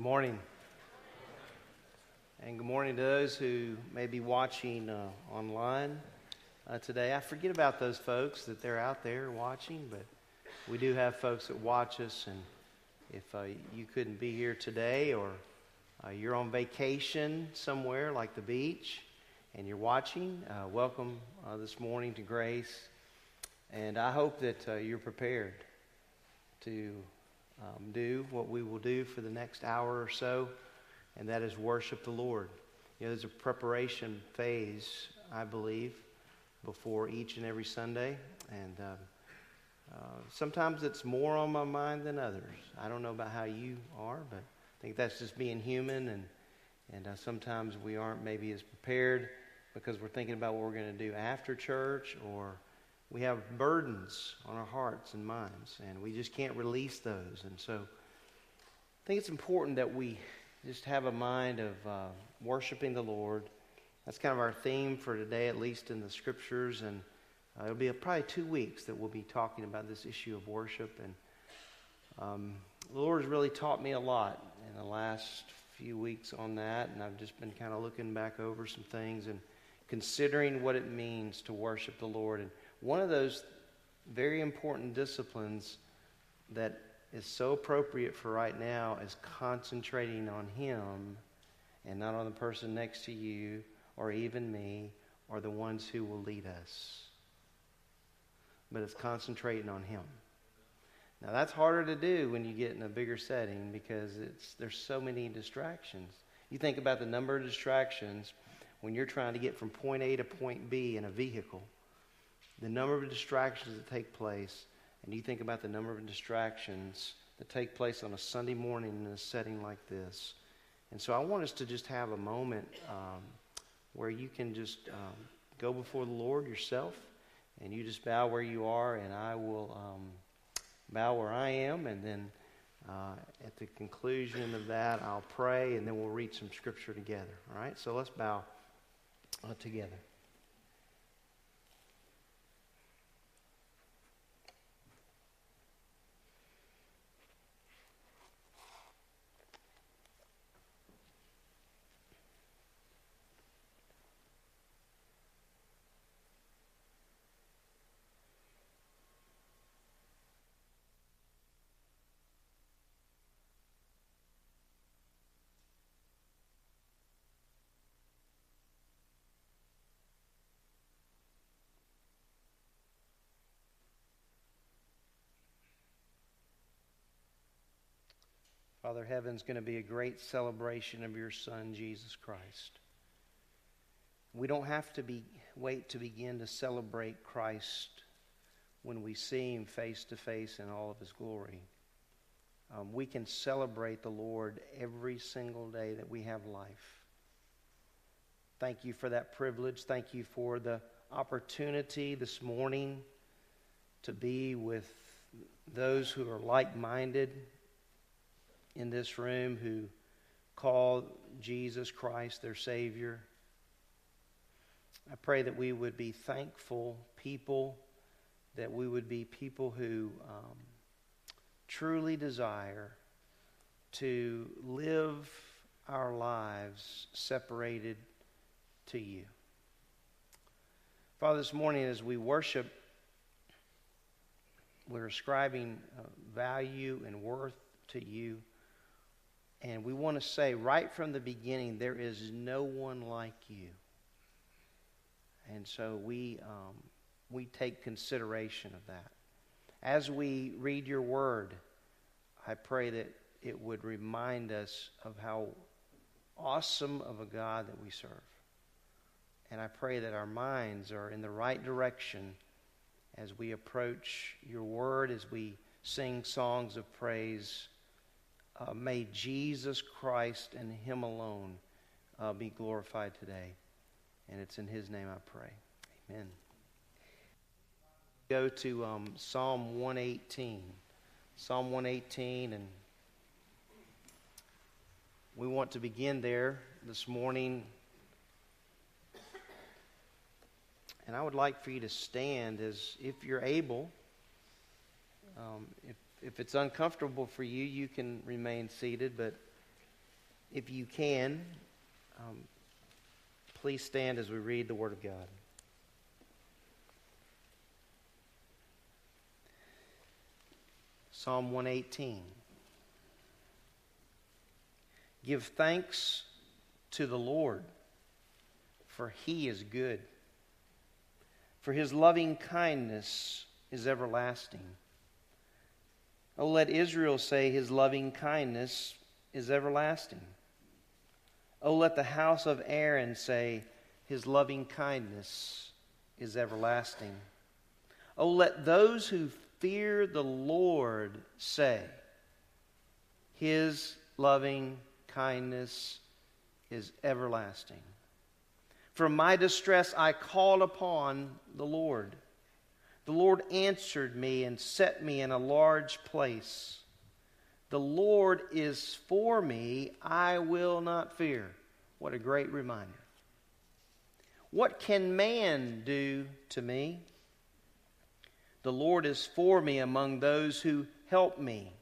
Good morning. And good morning to those who may be watching uh, online uh, today. I forget about those folks that they're out there watching, but we do have folks that watch us. And if uh, you couldn't be here today or uh, you're on vacation somewhere like the beach and you're watching, uh, welcome uh, this morning to Grace. And I hope that you're prepared to um, do what we will do for the next hour or so, and that is worship the Lord. You know, there's a preparation phase, I believe, before each and every Sunday, and uh, uh, sometimes it's more on my mind than others. I don't know about how you are, but I think that's just being human, and and uh, sometimes we aren't maybe as prepared because we're thinking about what we're going to do after church or we have burdens on our hearts and minds, and we just can't release those. And so I think it's important that we just have a mind of uh, worshiping the Lord. That's kind of our theme for today, at least in the scriptures. And uh, it'll be a, probably two weeks that we'll be talking about this issue of worship. And um, the Lord has really taught me a lot in the last few weeks on that. And I've just been kind of looking back over some things and considering what it means to worship the Lord. And one of those very important disciplines that is so appropriate for right now is concentrating on Him and not on the person next to you or even me or the ones who will lead us. But it's concentrating on Him. Now that's harder to do when you get in a bigger setting because it's there's so many distractions. You think about the number of distractions when you're trying to get from point A to point B in a vehicle the number of distractions that take place, and you think about the number of distractions that take place on a Sunday morning in a setting like this. And so I want us to just have a moment um, where you can just um, go before the Lord yourself, and you just bow where you are, and I will um, bow where I am, and then uh, at the conclusion of that, I'll pray, and then we'll read some scripture together. All right? So let's bow uh, together. Father, heaven's going to be a great celebration of your Son, Jesus Christ. We don't have to be, wait to begin to celebrate Christ when we see him face to face in all of his glory. Um, we can celebrate the Lord every single day that we have life. Thank you for that privilege. Thank you for the opportunity this morning to be with those who are like minded in this room who call Jesus Christ their Savior. I pray that we would be thankful people, that we would be people who um, truly desire to live our lives separated to you. Father, this morning as we worship, we're ascribing uh, value and worth to you. And we want to say right from the beginning, there is no one like you. And so we, um, we take consideration of that. As we read your word, I pray that it would remind us of how awesome of a God that we serve. And I pray that our minds are in the right direction as we approach your word, as we sing songs of praise uh, may Jesus Christ and Him alone uh, be glorified today. And it's in His name I pray. Amen. Go to um, Psalm 118. Psalm 118, and we want to begin there this morning. And I would like for you to stand as if you're able. Um, if if it's uncomfortable for you, you can remain seated, but if you can, um, please stand as we read the Word of God. Psalm 118. Give thanks to the Lord, for he is good. For his loving kindness is everlasting. Oh, let Israel say, His loving kindness is everlasting. Oh, let the house of Aaron say, His loving kindness is everlasting. Oh, let those who fear the Lord say, His loving kindness is everlasting. From my distress I called upon the Lord. The Lord answered me and set me in a large place. The Lord is for me, I will not fear. What a great reminder. What can man do to me? The Lord is for me among those who help me.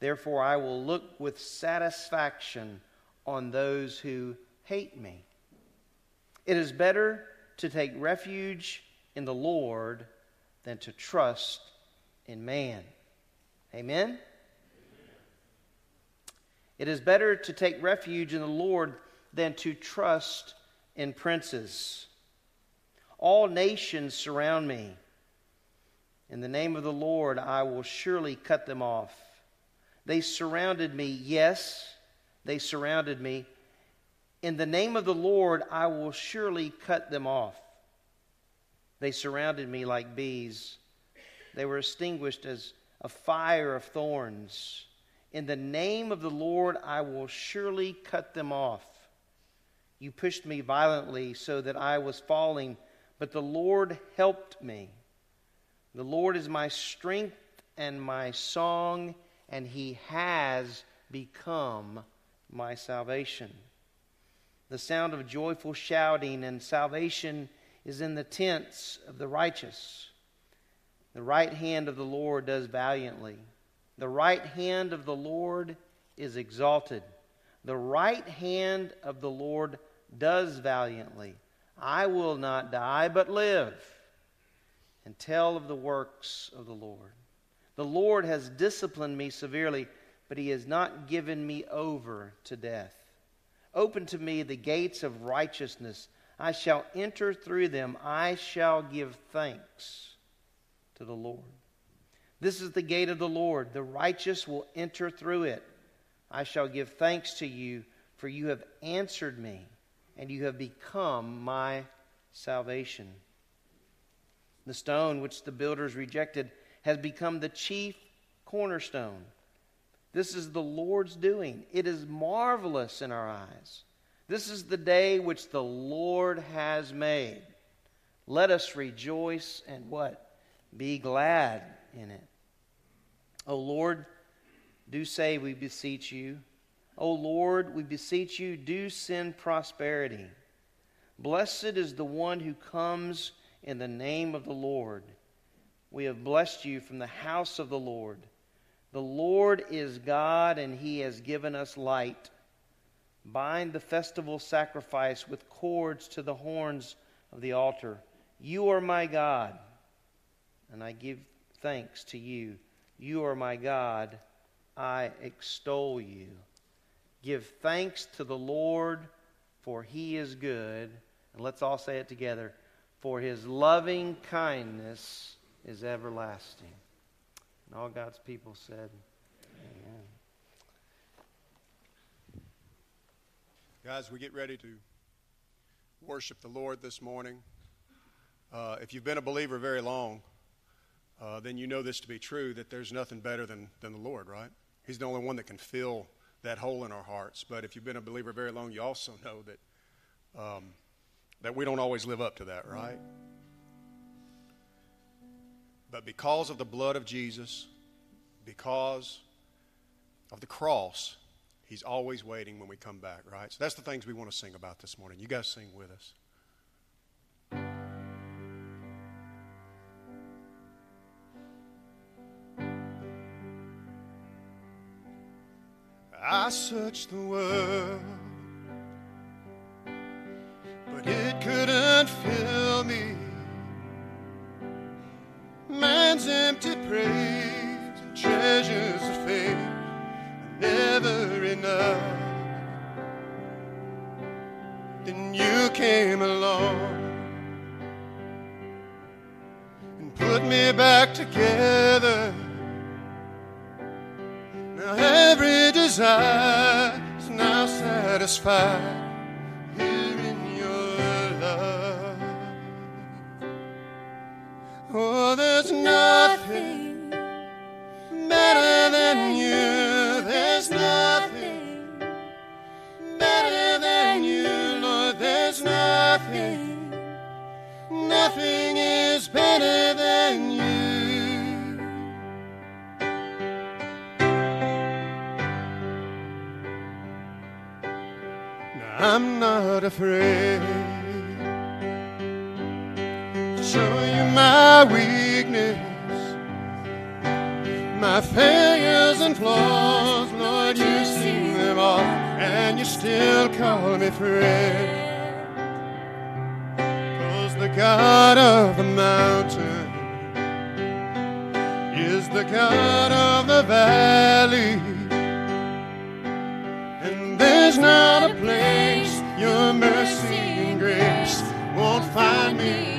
Therefore, I will look with satisfaction on those who hate me. It is better to take refuge in the Lord than to trust in man. Amen? Amen? It is better to take refuge in the Lord than to trust in princes. All nations surround me. In the name of the Lord, I will surely cut them off. They surrounded me, yes, they surrounded me. In the name of the Lord, I will surely cut them off. They surrounded me like bees. They were extinguished as a fire of thorns. In the name of the Lord, I will surely cut them off. You pushed me violently so that I was falling, but the Lord helped me. The Lord is my strength and my song, and he has become my salvation. The sound of joyful shouting and salvation is in the tents of the righteous. The right hand of the Lord does valiantly. The right hand of the Lord is exalted. The right hand of the Lord does valiantly. I will not die, but live and tell of the works of the Lord. The Lord has disciplined me severely, but he has not given me over to death. Open to me the gates of righteousness. I shall enter through them. I shall give thanks to the Lord. This is the gate of the Lord. The righteous will enter through it. I shall give thanks to you, for you have answered me, and you have become my salvation. The stone which the builders rejected has become the chief cornerstone. This is the Lord's doing. It is marvelous in our eyes. This is the day which the Lord has made. Let us rejoice and what? Be glad in it. O Lord, do say, we beseech you. O Lord, we beseech you, do send prosperity. Blessed is the one who comes in the name of the Lord. We have blessed you from the house of the Lord. The Lord is God, and he has given us light. Bind the festival sacrifice with cords to the horns of the altar. You are my God, and I give thanks to you. You are my God. I extol you. Give thanks to the Lord, for he is good. And let's all say it together. For his loving kindness is everlasting. And all God's people said, Guys, we get ready to worship the Lord this morning. Uh, if you've been a believer very long, uh, then you know this to be true that there's nothing better than, than the Lord, right? He's the only one that can fill that hole in our hearts. But if you've been a believer very long, you also know that, um, that we don't always live up to that, right? But because of the blood of Jesus, because of the cross, He's always waiting when we come back, right? So that's the things we want to sing about this morning. You guys sing with us. I searched the world, but it couldn't fill me. Man's empty praise and treasures of faith never enough. Then you came along and put me back together. Now every desire is now satisfied here in your love. Oh, there's nothing nothing is better than you. Now, I'm not afraid to show you my weakness, my failures and flaws. Lord, you see them all, and you still call me friend. God of the mountain is the God of the valley. And there's not a place your mercy and grace won't find me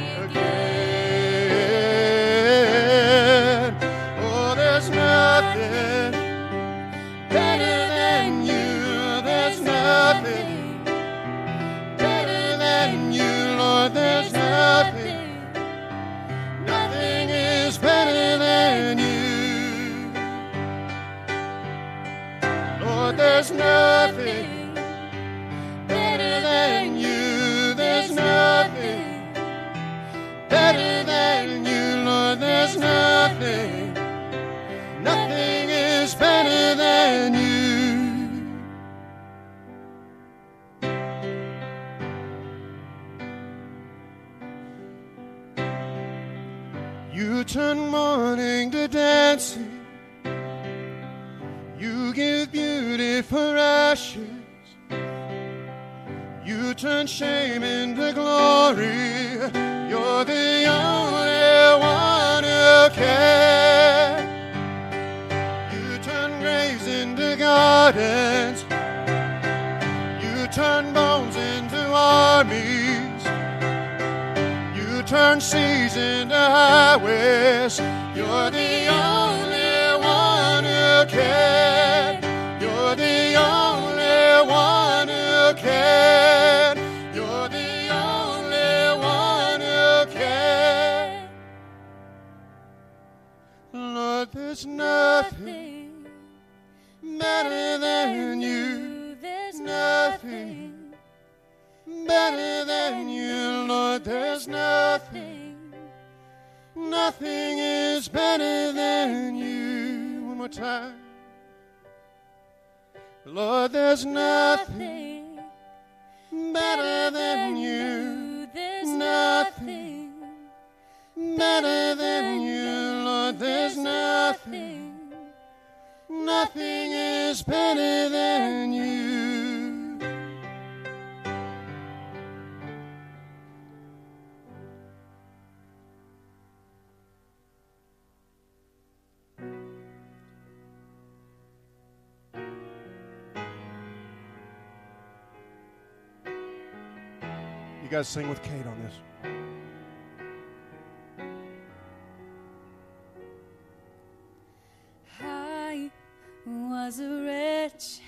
You turn mourning to dancing. You give beauty for ashes. You turn shame into glory. You're the only one who can. You turn graves into gardens. You turn bones into armies. Turn seas into highways. You're the only one who can. You're the only one who can. You're the only one who can. Lord, there's nothing better than you. Better than you, Lord. There's nothing, nothing is better than you. One more time. Lord, there's nothing better than you. There's Nothing better than you, Lord. There's nothing, nothing is better than you. You guys sing with Kate on this. I was a wretch.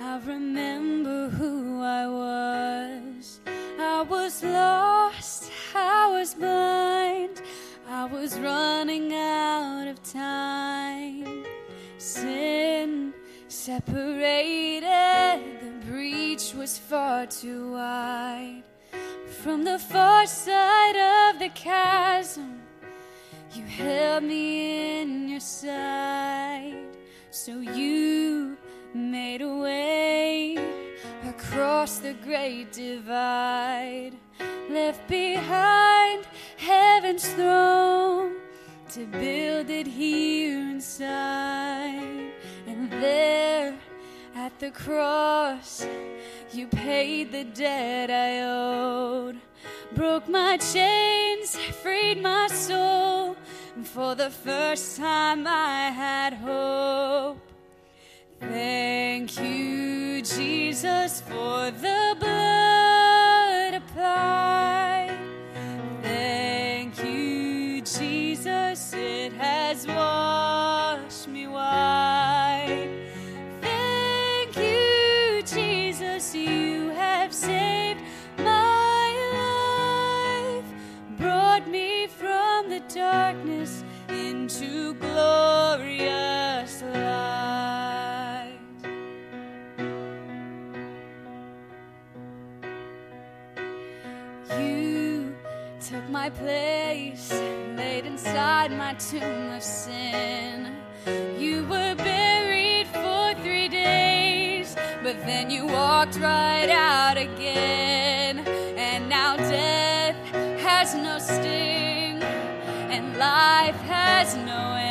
I remember who I was. I was lost. I was blind. I was running out of time. Sin separated. The breach was far too wide. From the far side of the chasm, you held me in your sight. So you made a way across the great divide. Left behind heaven's throne to build it here inside. And there at the cross, you paid the debt I owed, broke my chains, freed my soul, and for the first time I had hope. Thank you, Jesus, for the blood applied. Glorious light. You took my place, laid inside my tomb of sin. You were buried for three days, but then you walked right out again. And now death has no sting, and life has no end.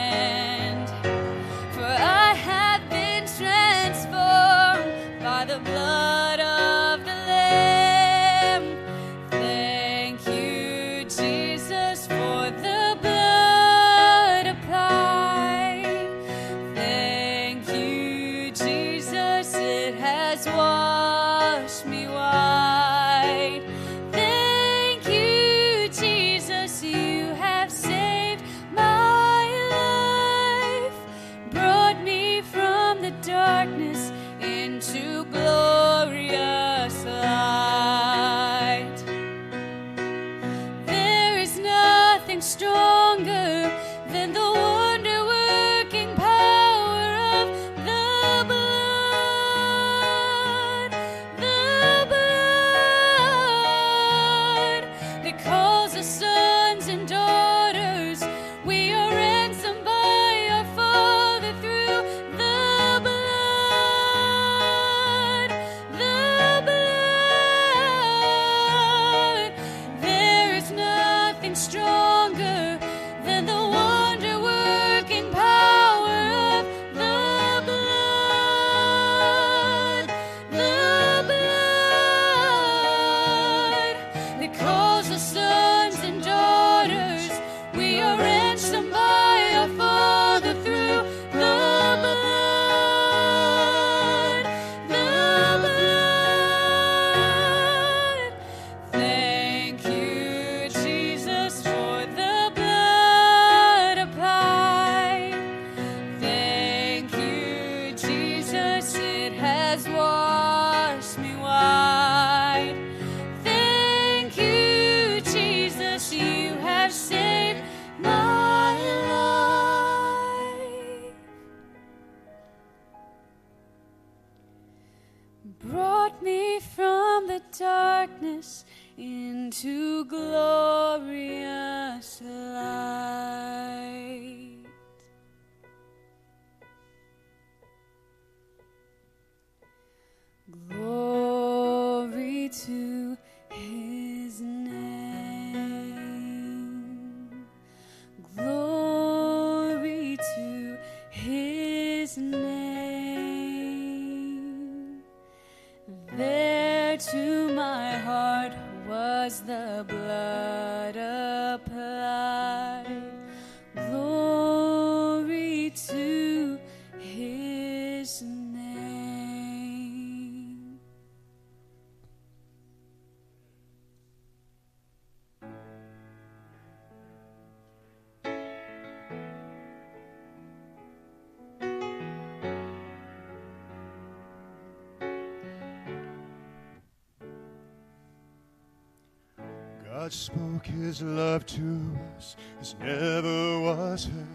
God spoke his love to us as never was heard.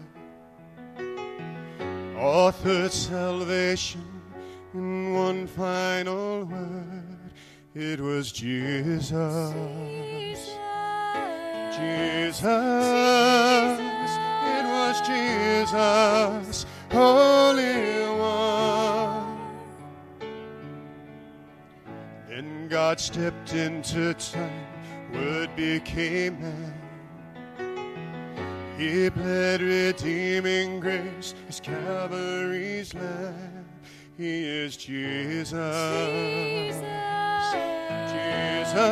Authored salvation in one final word. It was Jesus. Jesus. Jesus. It was Jesus, Holy One. Then God stepped into time became man. He bled redeeming grace, his Calvary's lamb. He is Jesus. Jesus. Jesus.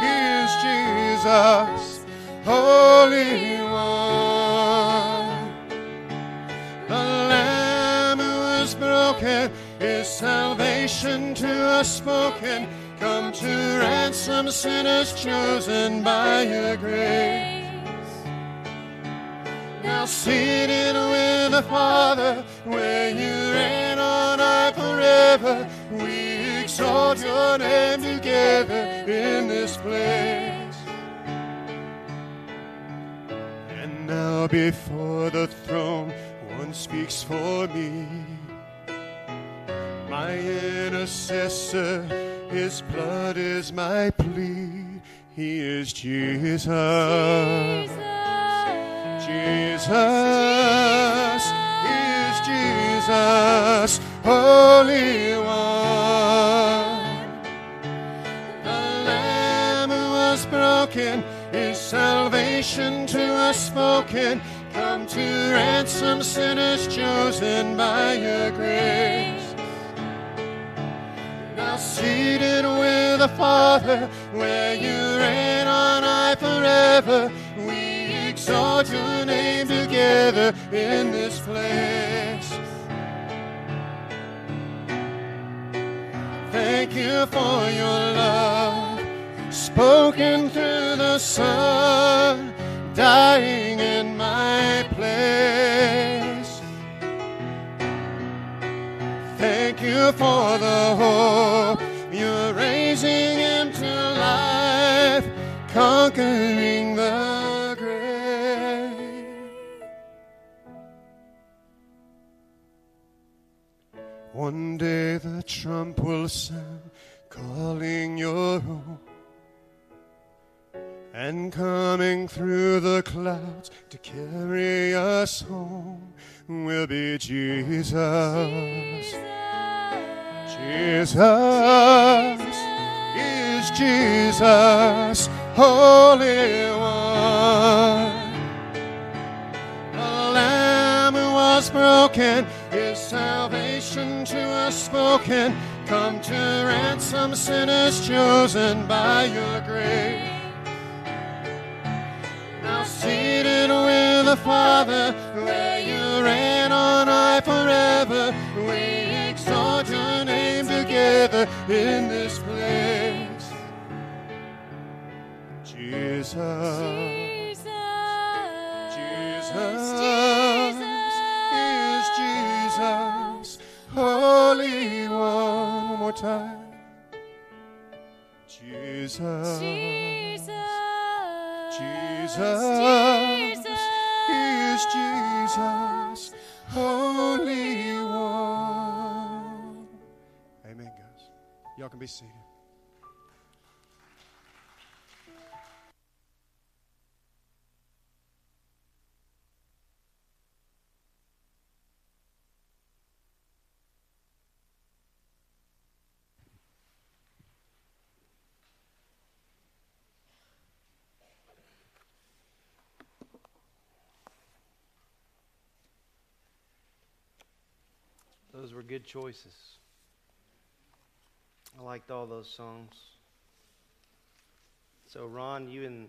He is Jesus. Holy One. The lamb who is broken is salvation to us spoken. Come to ransom sinners chosen by your grace. Now seated with the Father, where you reign on high forever, we exalt your name together in this place. And now before the throne, one speaks for me. My intercessor, his blood is my plea. He is Jesus. Jesus is Jesus, Holy One. The Lamb who was broken is salvation to us spoken. Come to ransom sinners chosen by your grace. Seated with the Father, where you reign on high forever, we exalt your name together in this place. Thank you for your love, spoken through the Son, dying in my place. You for the hope you're raising him to life, conquering the grave. One day the trump will sound, calling your own. And coming through the clouds to carry us home will be Jesus. Jesus is is Jesus, Holy One. The Lamb who was broken is salvation to us spoken. Come to ransom sinners chosen by your grace. Now seated with the Father, where you reign on high forever, we together in this place. Jesus. Jesus Jesus. is Jesus, Holy One. One more time. Jesus. Jesus is Jesus, Holy One. Y'all can be seated. Those were good choices. I liked all those songs. So, Ron, you and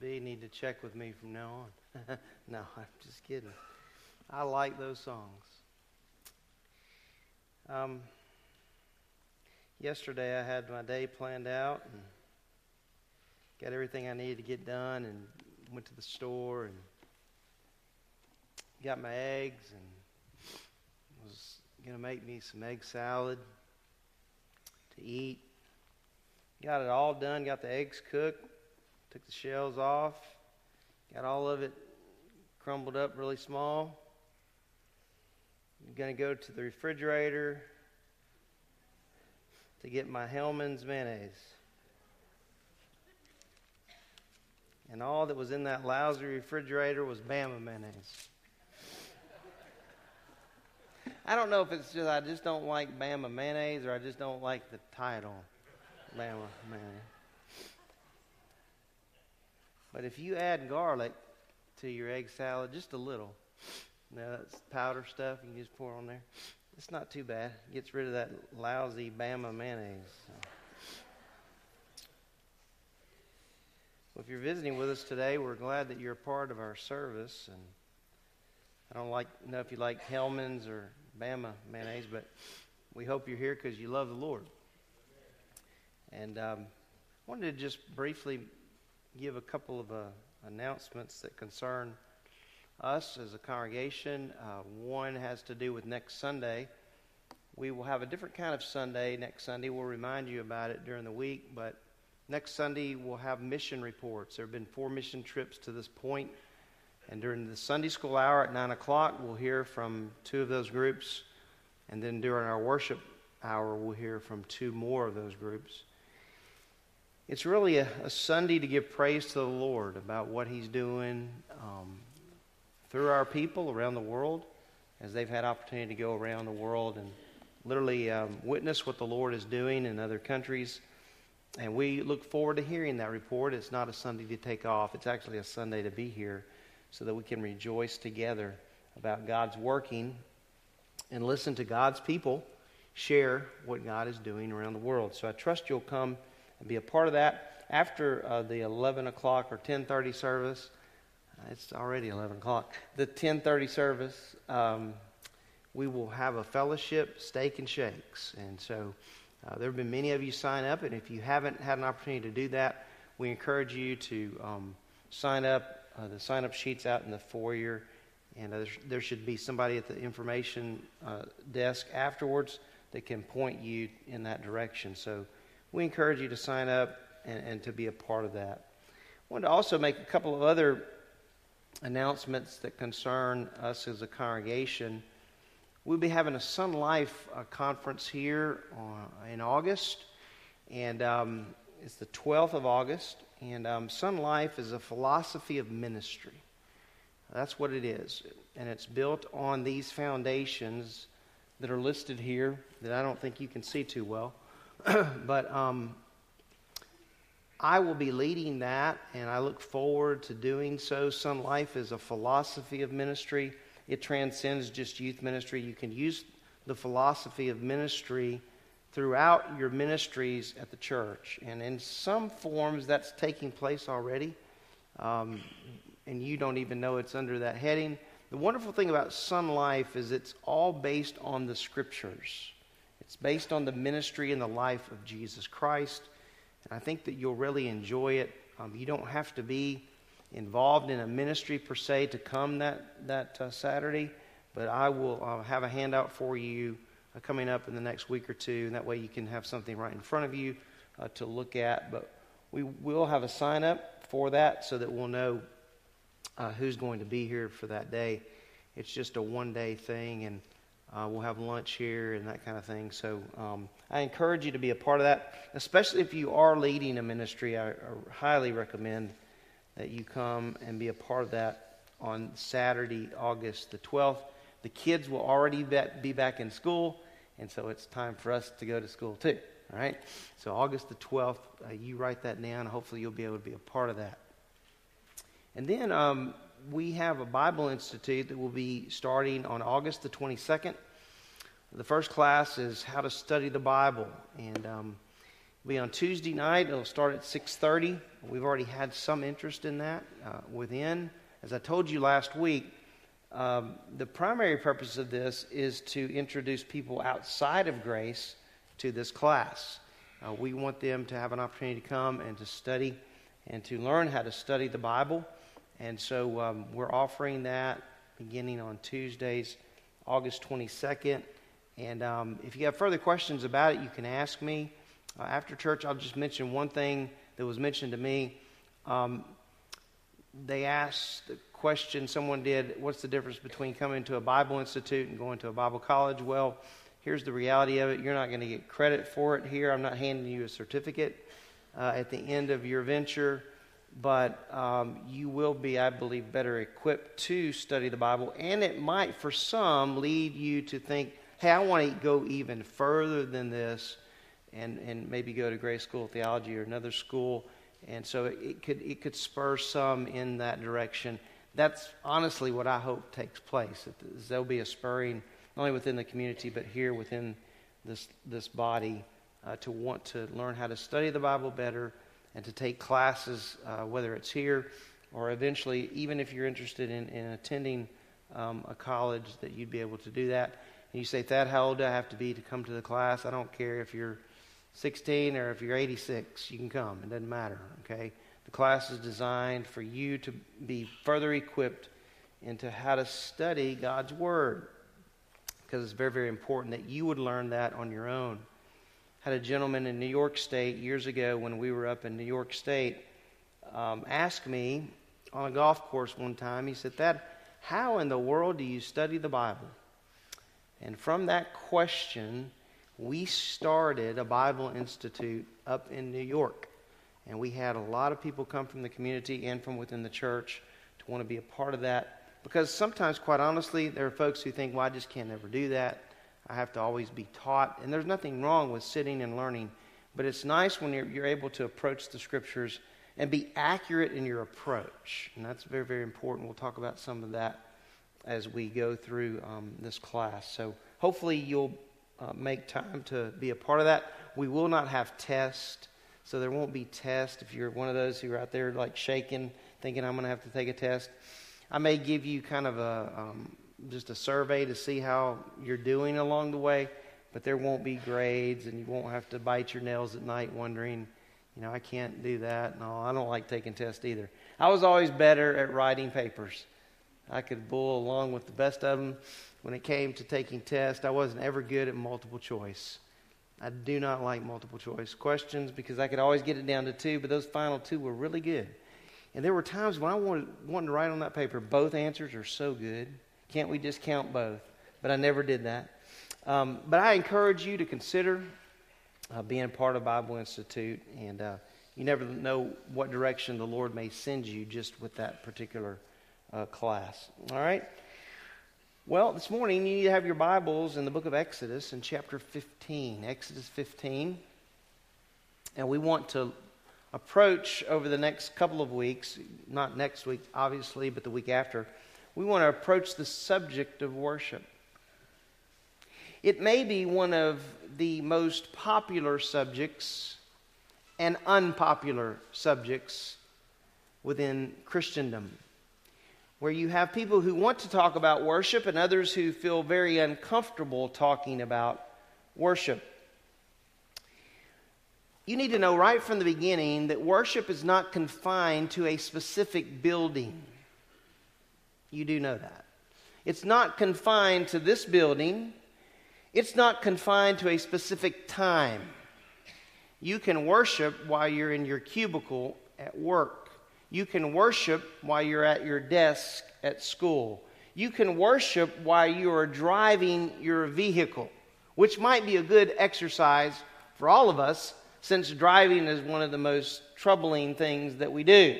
B need to check with me from now on. no, I'm just kidding. I like those songs. Um, yesterday, I had my day planned out and got everything I needed to get done, and went to the store and got my eggs and was going to make me some egg salad to eat. Got it all done, got the eggs cooked, took the shells off, got all of it crumbled up really small. I'm going to go to the refrigerator to get my Hellmann's mayonnaise. And all that was in that lousy refrigerator was Bama mayonnaise. I don't know if it's just I just don't like Bama mayonnaise or I just don't like the title, Bama mayonnaise. But if you add garlic to your egg salad, just a little, No, that's powder stuff. You can just pour on there. It's not too bad. Gets rid of that lousy Bama mayonnaise. So. Well, if you're visiting with us today, we're glad that you're a part of our service. And I don't like know if you like Hellmann's or Bama mayonnaise, but we hope you're here because you love the Lord. And um, I wanted to just briefly give a couple of uh, announcements that concern us as a congregation. Uh, one has to do with next Sunday. We will have a different kind of Sunday next Sunday. We'll remind you about it during the week, but next Sunday we'll have mission reports. There have been four mission trips to this point, and during the Sunday school hour at 9 o'clock, we'll hear from two of those groups, and then during our worship hour, we'll hear from two more of those groups. It's really a, a Sunday to give praise to the Lord about what He's doing. Um, through our people around the world as they've had opportunity to go around the world and literally um, witness what the Lord is doing in other countries. And we look forward to hearing that report. It's not a Sunday to take off, it's actually a Sunday to be here so that we can rejoice together about God's working and listen to God's people share what God is doing around the world. So I trust you'll come and be a part of that after uh, the 11 o'clock or 10:30 service. It's already 11 o'clock. The 10:30 service, um, we will have a fellowship, steak and shakes, and so uh, there have been many of you sign up. And if you haven't had an opportunity to do that, we encourage you to um, sign up. Uh, the sign-up sheets out in the foyer, and uh, there should be somebody at the information uh, desk afterwards that can point you in that direction. So we encourage you to sign up and, and to be a part of that. I wanted to also make a couple of other announcements that concern us as a congregation. We'll be having a Sonlife uh, conference here uh, in August, and um, it's the 12th of August. And um, Sonlife is a philosophy of ministry. That's what it is. And it's built on these foundations that are listed here that I don't think you can see too well. but um, I will be leading that, and I look forward to doing so. Sonlife is a philosophy of ministry, it transcends just youth ministry. You can use the philosophy of ministry throughout your ministries at the church. And in some forms, that's taking place already, um, and you don't even know it's under that heading. The wonderful thing about Sonlife is it's all based on the scriptures. It's based on the ministry and the life of Jesus Christ. And I think that you'll really enjoy it. Um, you don't have to be involved in a ministry per se to come that, that uh, Saturday, but I will uh, have a handout for you uh, coming up in the next week or two, and that way you can have something right in front of you uh, to look at. But we will have a sign up for that so that we'll know uh, who's going to be here for that day. It's just a one day thing, and uh, we'll have lunch here and that kind of thing. So um, I encourage you to be a part of that, especially if you are leading a ministry. I, I, highly recommend that you come and be a part of that on Saturday, August the 12th. The kids will already be back in school, and so it's time for us to go to school too. All right? So August the 12th, uh, you write that down. Hopefully, you'll be able to be a part of that. And then um, we have a Bible Institute that will be starting on August the 22nd. The first class is how to study the Bible, and um, will be on Tuesday night. It'll start at 6:30. We've already had some interest in that uh, within. As I told you last week, um, the primary purpose of this is to introduce people outside of grace to this class. Uh, we want them to have an opportunity to come and to study and to learn how to study the Bible. And so um, we're offering that beginning on Tuesdays, August 22nd. And um, if you have further questions about it, you can ask me. Uh, after church, I'll just mention one thing that was mentioned to me. Um, they asked the question, someone did, what's the difference between coming to a Bible Institute and going to a Bible college? Well, here's the reality of it. You're not going to get credit for it here. I'm not handing you a certificate uh, at the end of your venture but um, you will be, I believe, better equipped to study the Bible. And it might, for some, lead you to think, hey, I want to go even further than this and, and maybe go to Grace School Theology or another school. And so it, it could, it could spur some in that direction. That's honestly what I hope takes place. That there'll be a spurring, not only within the community, but here within this, this body, uh, to want to learn how to study the Bible better and to take classes, uh, whether it's here or eventually, even if you're interested in, in attending um, a college, that you'd be able to do that. And you say, Thad, how old do I have to be to come to the class? I don't care if you're 16 or if you're 86, you can come. It doesn't matter, okay? The class is designed for you to be further equipped into how to study God's Word because it's very, very important that you would learn that on your own. Had a gentleman in New York State years ago when we were up in New York State um, ask me on a golf course one time, he said, Thad, how in the world do you study the Bible? And from that question, we started a Bible Institute up in New York. And we had a lot of people come from the community and from within the church to want to be a part of that. Because sometimes, quite honestly, there are folks who think, well, I just can't ever do that. I have to always be taught. And there's nothing wrong with sitting and learning. But it's nice when you're, you're able to approach the scriptures and be accurate in your approach. And that's very, very important. We'll talk about some of that as we go through um, this class. So hopefully you'll uh, make time to be a part of that. We will not have tests. So there won't be tests if you're one of those who are out there like shaking, thinking I'm going to have to take a test. I may give you kind of a um, just a survey to see how you're doing along the way, but there won't be grades, and you won't have to bite your nails at night wondering, you know, I can't do that. No, I don't like taking tests either. I was always better at writing papers. I could bull along with the best of them. When it came to taking tests, I wasn't ever good at multiple choice. I do not like multiple choice questions because I could always get it down to two, but those final two were really good. And there were times when I wanted, wanted to write on that paper, both answers are so good. Can't we just count both? But I never did that. Um, but I encourage you to consider uh, being part of Bible Institute, and uh, you never know what direction the Lord may send you just with that particular uh, class. All right? Well, this morning you need to have your Bibles in the book of Exodus in chapter 15. Exodus 15. And we want to approach over the next couple of weeks, not next week, obviously, but the week after, we want to approach the subject of worship. It may be one of the most popular subjects and unpopular subjects within Christendom where you have people who want to talk about worship and others who feel very uncomfortable talking about worship. You need to know right from the beginning that worship is not confined to a specific building. You do know that. It's not confined to this building. It's not confined to a specific time. You can worship while you're in your cubicle at work. You can worship while you're at your desk at school. You can worship while you are driving your vehicle, which might be a good exercise for all of us since driving is one of the most troubling things that we do.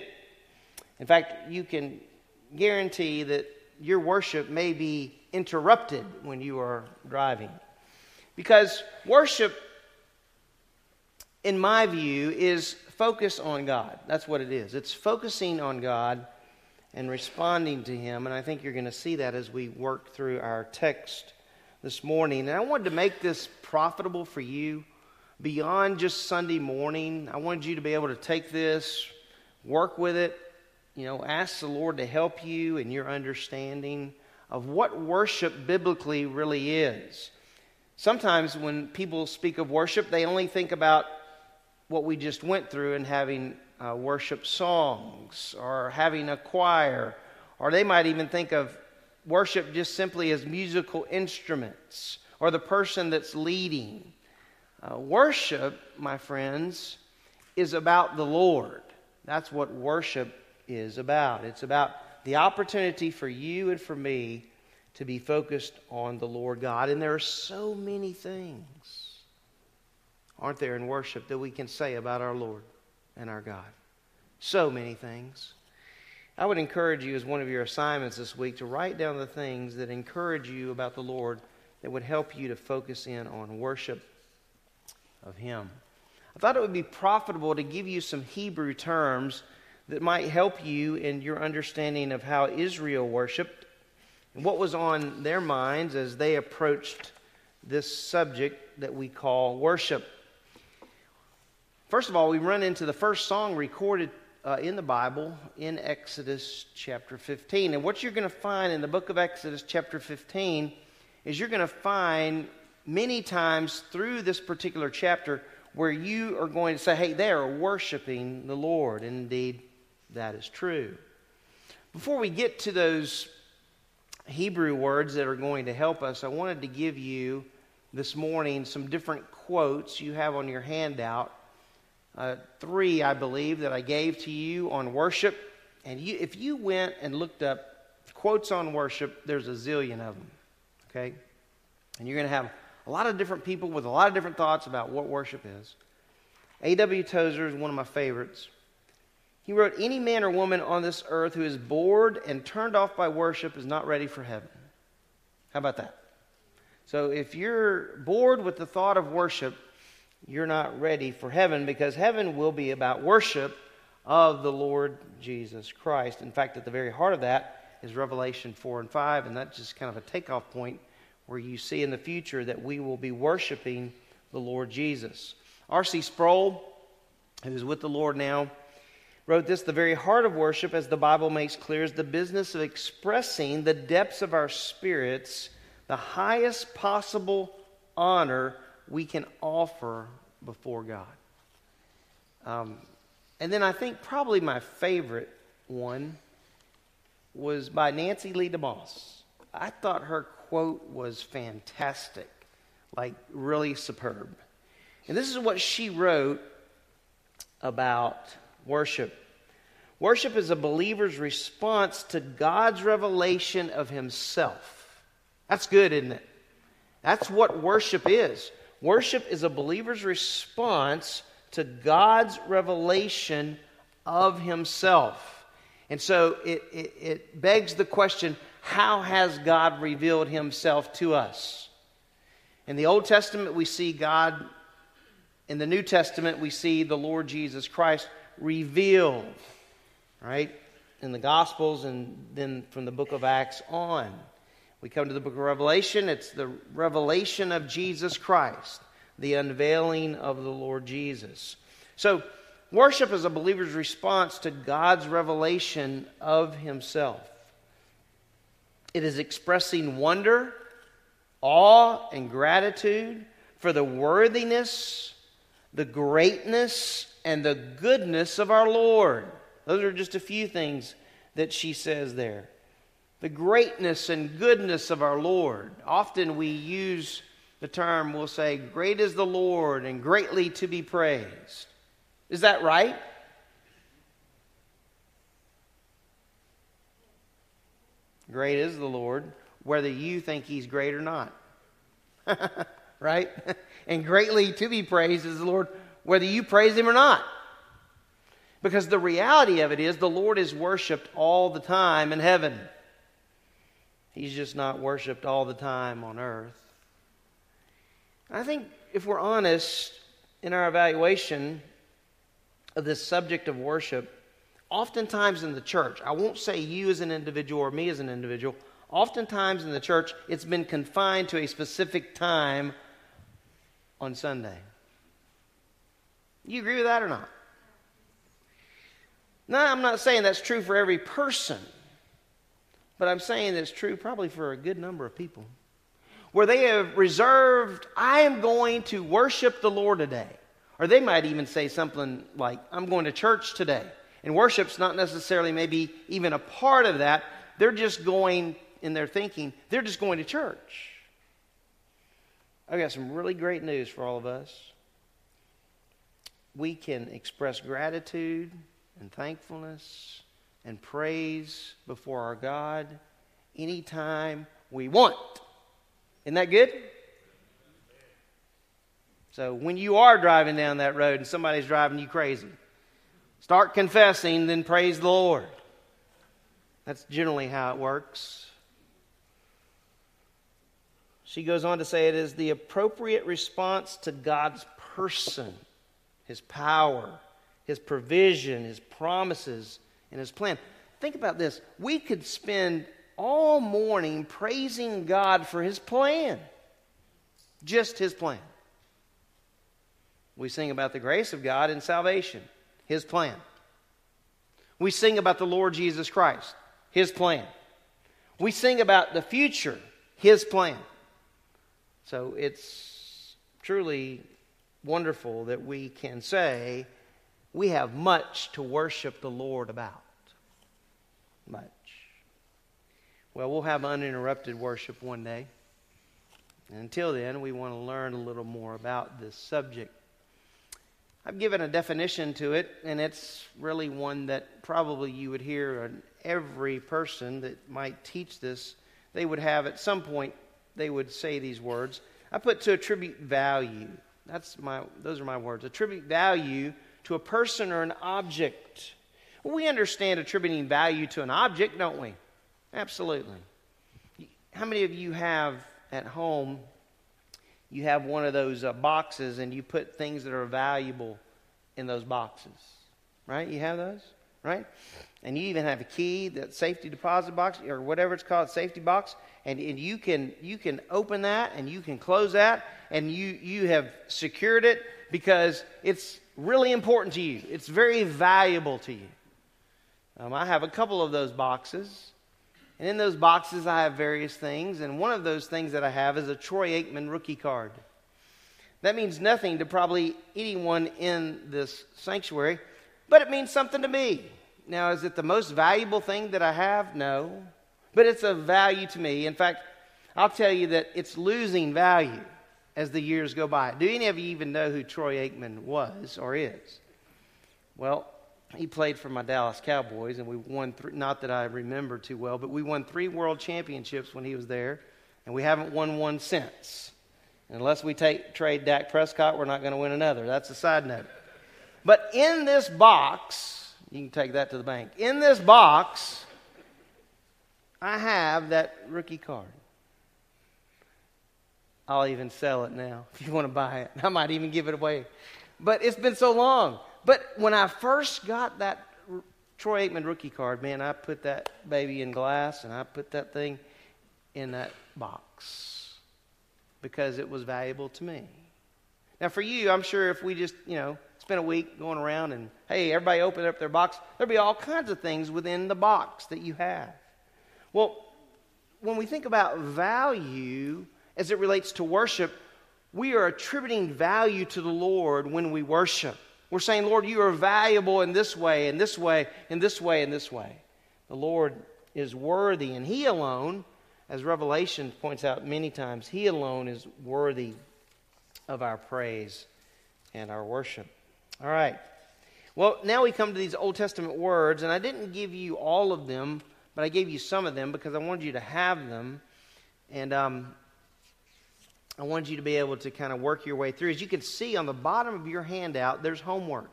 In fact, you can guarantee that your worship may be interrupted when you are driving. Because worship, in my view, is focus on God. That's what it is. It's focusing on God and responding to Him. And I think you're going to see that as we work through our text this morning. And I wanted to make this profitable for you beyond just Sunday morning. I wanted you to be able to take this, work with it, you know, ask the Lord to help you in your understanding of what worship biblically really is. Sometimes when people speak of worship, they only think about what we just went through and having uh, worship songs or having a choir, or they might even think of worship just simply as musical instruments or the person that's leading. Uh, worship, my friends, is about the Lord. That's what worship is about. It's about the opportunity for you and for me to be focused on the Lord God. And there are so many things aren't there, in worship that we can say about our Lord and our God? So many things. I would encourage you, as one of your assignments this week, to write down the things that encourage you about the Lord that would help you to focus in on worship of Him. I thought it would be profitable to give you some Hebrew terms that might help you in your understanding of how Israel worshiped and what was on their minds as they approached this subject that we call worship. First of all, we run into the first song recorded uh, in the Bible in Exodus chapter 15. And what you're going to find in the book of Exodus chapter 15 is you're going to find many times through this particular chapter where you are going to say, hey, they are worshiping the Lord. And indeed, that is true. Before we get to those Hebrew words that are going to help us, I wanted to give you this morning some different quotes you have on your handout. Uh, three, I believe, that I gave to you on worship. And you, if you went and looked up quotes on worship, there's a zillion of them. Okay? And you're going to have a lot of different people with a lot of different thoughts about what worship is. A.W. Tozer is one of my favorites. He wrote, Any man or woman on this earth who is bored and turned off by worship is not ready for heaven. How about that? So if you're bored with the thought of worship, you're not ready for heaven because heaven will be about worship of the Lord Jesus Christ. In fact, at the very heart of that is Revelation 4 and 5, and that's just kind of a takeoff point where you see in the future that we will be worshiping the Lord Jesus. R.C. Sproul, who is with the Lord now, wrote this The very heart of worship, as the Bible makes clear, is the business of expressing the depths of our spirits, the highest possible honor we can offer before God. Um, and then I think probably my favorite one was by Nancy Leigh DeMoss. I thought her quote was fantastic, like really superb. And this is what she wrote about worship. Worship is a believer's response to God's revelation of himself. That's good, isn't it? That's what worship is. Worship is a believer's response to God's revelation of himself. And so it, it, it begs the question how has God revealed himself to us? In the Old Testament, we see God. In the New Testament, we see the Lord Jesus Christ revealed, right? In the Gospels and then from the book of Acts on. We come to the book of Revelation, it's the revelation of Jesus Christ, the unveiling of the Lord Jesus. So, worship is a believer's response to God's revelation of himself. It is expressing wonder, awe, and gratitude for the worthiness, the greatness, and the goodness of our Lord. Those are just a few things that she says there. The greatness and goodness of our Lord. Often we use the term, we'll say, Great is the Lord and greatly to be praised. Is that right? Great is the Lord, whether you think he's great or not. right? and greatly to be praised is the Lord, whether you praise him or not. Because the reality of it is the Lord is worshiped all the time in heaven. He's just not worshiped all the time on earth. I think if we're honest in our evaluation of this subject of worship, Oftentimes in the church, I won't say you as an individual or me as an individual, oftentimes in the church, it's been confined to a specific time on Sunday. You agree with that or not? Now, I'm not saying that's true for every person, but I'm saying that's true probably for a good number of people. Where they have reserved, I am going to worship the Lord today. Or they might even say something like, I'm going to church today. And worship's not necessarily maybe even a part of that. They're just going in their thinking, they're just going to church. I've got some really great news for all of us. We can express gratitude and thankfulness and praise before our God anytime we want. Isn't that good? So when you are driving down that road and somebody's driving you crazy, Start confessing, then praise the Lord. That's generally how it works. She goes on to say it is the appropriate response to God's person, His power, His provision, His promises, and His plan. Think about this. We could spend all morning praising God for His plan, just His plan. We sing about the grace of God in salvation, His plan. We sing about the Lord Jesus Christ, His plan. We sing about the future, His plan. So it's truly wonderful that we can say we have much to worship the Lord about. Much. Well, we'll have uninterrupted worship one day. And until then, we want to learn a little more about this subject. I've given a definition to it, and it's really one that probably you would hear on every person that might teach this. They would have at some point, they would say these words. I put to attribute value. That's my, those are my words. Attribute value to a person or an object. We understand attributing value to an object, don't we? Absolutely. How many of you have at home you have one of those uh, boxes and you put things that are valuable in those boxes. Right? You have those? Right? And you even have a key, that safety deposit box, or whatever it's called, safety box. And, and you can you can open that and you can close that and you, you have secured it because it's really important to you. It's very valuable to you. Um, I have a couple of those boxes. And in those boxes, I have various things. And one of those things that I have is a Troy Aikman rookie card. That means nothing to probably anyone in this sanctuary, but it means something to me. Now, is it the most valuable thing that I have? No. But it's of value to me. In fact, I'll tell you that it's losing value as the years go by. Do any of you even know who Troy Aikman was or is? Well, he played for my Dallas Cowboys, and we won, th- not that I remember too well, but we won three world championships when he was there, and we haven't won one since. unless we take, trade Dak Prescott, we're not going to win another. That's a side note. But in this box, you can take that to the bank. In this box, I have that rookie card. I'll even sell it now if you want to buy it. I might even give it away. But it's been so long. But when I first got that Troy Aikman rookie card, man, I put that baby in glass and I put that thing in that box because it was valuable to me. Now, for you, I'm sure if we just, you know, spent a week going around and, hey, everybody open up their box, there'd be all kinds of things within the box that you have. Well, when we think about value as it relates to worship, we are attributing value to the Lord when we worship. We're saying, Lord, you are valuable in this way, in this way, in this way, in this way. The Lord is worthy, and He alone, as Revelation points out many times, He alone is worthy of our praise and our worship. All right. Well, now we come to these Old Testament words, and I didn't give you all of them, but I gave you some of them because I wanted you to have them. And um, I wanted you to be able to kind of work your way through. As you can see on the bottom of your handout, there's homework.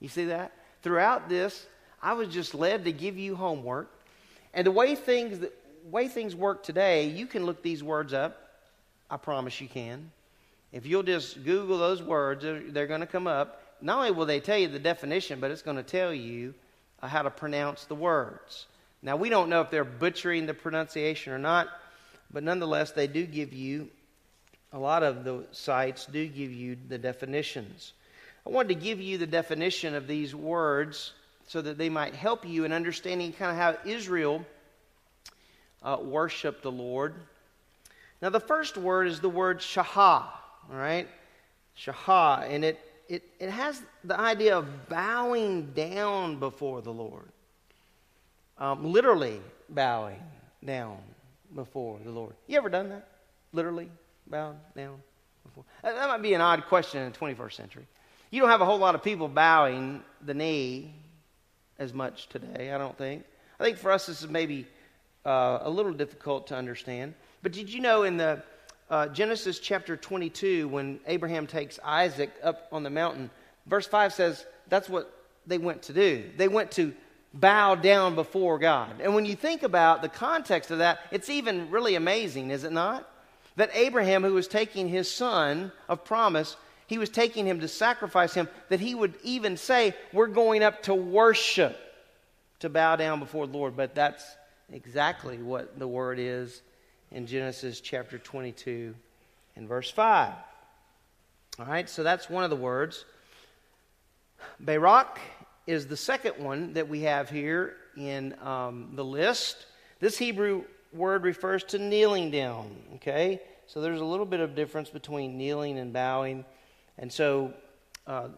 You see that? Throughout this, I was just led to give you homework. And the way things, the way things work today, you can look these words up. I promise you can. If you'll just Google those words, they're, going to come up. Not only will they tell you the definition, but it's going to tell you uh, how to pronounce the words. Now, we don't know if they're butchering the pronunciation or not, but nonetheless, they do give you a lot of the sites do give you the definitions. I wanted to give you the definition of these words so that they might help you in understanding kind of how Israel uh, worshiped the Lord. Now, the first word is the word shahah, all right? Shahah, and it, it, it has the idea of bowing down before the Lord, um, literally bowing down before the Lord. You ever done that? Literally bowed down before? That might be an odd question in the 21st century. You don't have a whole lot of people bowing the knee as much today, I don't think. I think for us this is maybe uh, a little difficult to understand. But did you know in the uh, Genesis chapter 22, when Abraham takes Isaac up on the mountain, verse 5 says that's what they went to do. They went to bow down before God. And when you think about the context of that, it's even really amazing, is it not? That Abraham, who was taking his son of promise, he was taking him to sacrifice him, that he would even say, We're going up to worship, to bow down before the Lord. But that's exactly what the word is in Genesis chapter 22 and verse 5. All right, so that's one of the words. Barak is the second one that we have here in um, the list. This Hebrew word refers to kneeling down, okay? So there's a little bit of difference between kneeling and bowing. And so uh,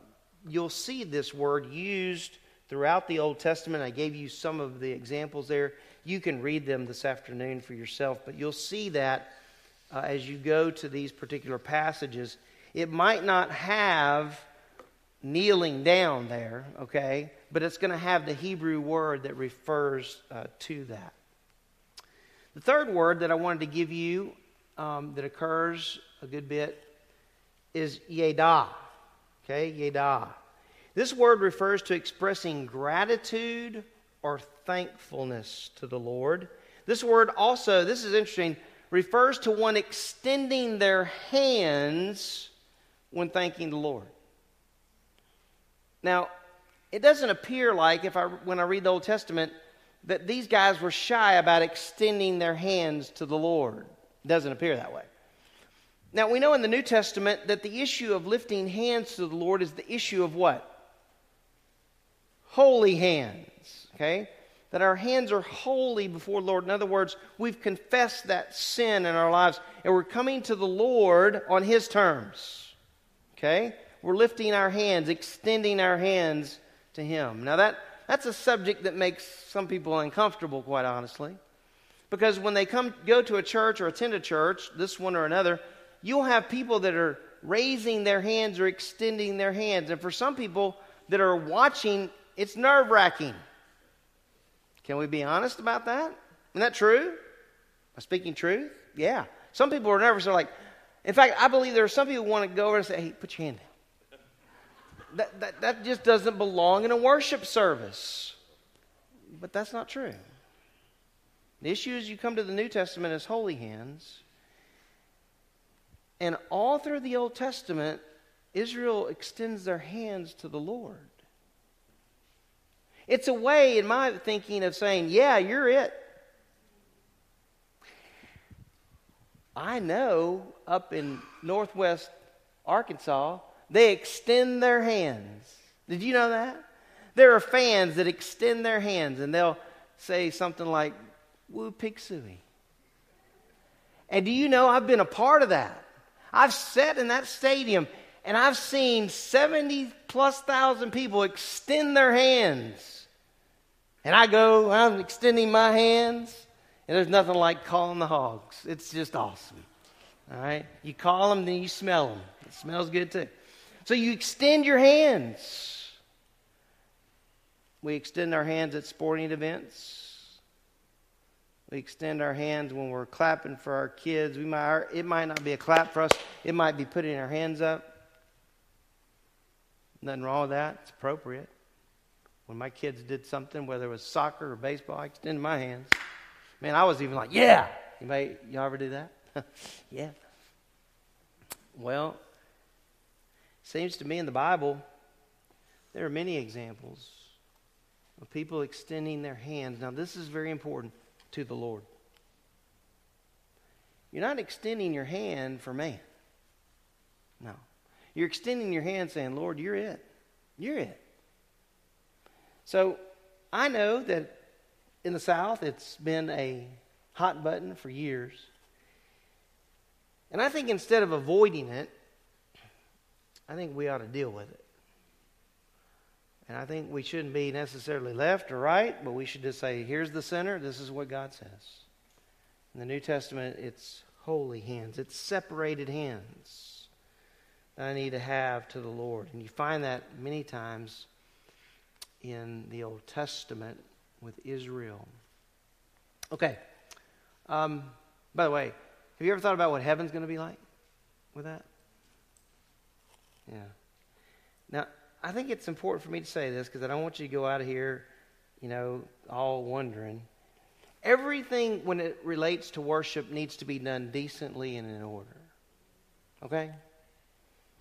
you'll see this word used throughout the Old Testament. I gave you some of the examples there. You can read them this afternoon for yourself, but you'll see that uh, as you go to these particular passages. It might not have kneeling down there, okay, but it's going to have the Hebrew word that refers uh, to that. The third word that I wanted to give you um, that occurs a good bit is yeda. Okay, yeda. This word refers to expressing gratitude or thankfulness to the Lord. This word also, this is interesting, refers to one extending their hands when thanking the Lord. Now, it doesn't appear like if I when I read the Old Testament that these guys were shy about extending their hands to the Lord. It doesn't appear that way. Now, we know in the New Testament that the issue of lifting hands to the Lord is the issue of what? Holy hands, okay? That our hands are holy before the Lord. In other words, we've confessed that sin in our lives and we're coming to the Lord on His terms, okay? We're lifting our hands, extending our hands to Him. Now, that, that's a subject that makes some people uncomfortable, quite honestly. Because when they come go to a church or attend a church, this one or another, you'll have people that are raising their hands or extending their hands. And for some people that are watching, it's nerve wracking. Can we be honest about that? Isn't that true? Am I speaking truth? Yeah. Some people are nervous. They're like, in fact, I believe there are some people who want to go over and say, hey, put your hand down. That, that, that just doesn't belong in a worship service. But that's not true. The issue is you come to the New Testament as holy hands. And all through the Old Testament, Israel extends their hands to the Lord. It's a way, in my thinking, of saying, Yeah, you're it. I know up in northwest Arkansas, they extend their hands. Did you know that? There are fans that extend their hands and they'll say something like, Woo Sooie. And do you know I've been a part of that? I've sat in that stadium and I've seen 70 plus thousand people extend their hands. And I go, I'm extending my hands, and there's nothing like calling the hogs. It's just awesome. All right? You call them, then you smell them. It smells good too. So you extend your hands. We extend our hands at sporting events. We extend our hands when we're clapping for our kids. We might, it might not be a clap for us, it might be putting our hands up. Nothing wrong with that. It's appropriate. When my kids did something, whether it was soccer or baseball, I extended my hands. Man, I was even like, yeah. Anybody, y'all ever do that? yeah. Well, seems to me in the Bible, there are many examples of people extending their hands. Now, this is very important to the Lord. You're not extending your hand for man. No. You're extending your hand saying, Lord, you're it. You're it. So I know that in the South it's been a hot button for years. And I think instead of avoiding it, I think we ought to deal with it. And I think we shouldn't be necessarily left or right, but we should just say, here's the center, this is what God says. In the New Testament, it's holy hands, it's separated hands that I need to have to the Lord. And you find that many times in the Old Testament with Israel. Okay. Um, by the way, have you ever thought about what heaven's going to be like with that? Yeah. Now, I think it's important for me to say this because I don't want you to go out of here, you know, all wondering. Everything, when it relates to worship, needs to be done decently and in order. Okay?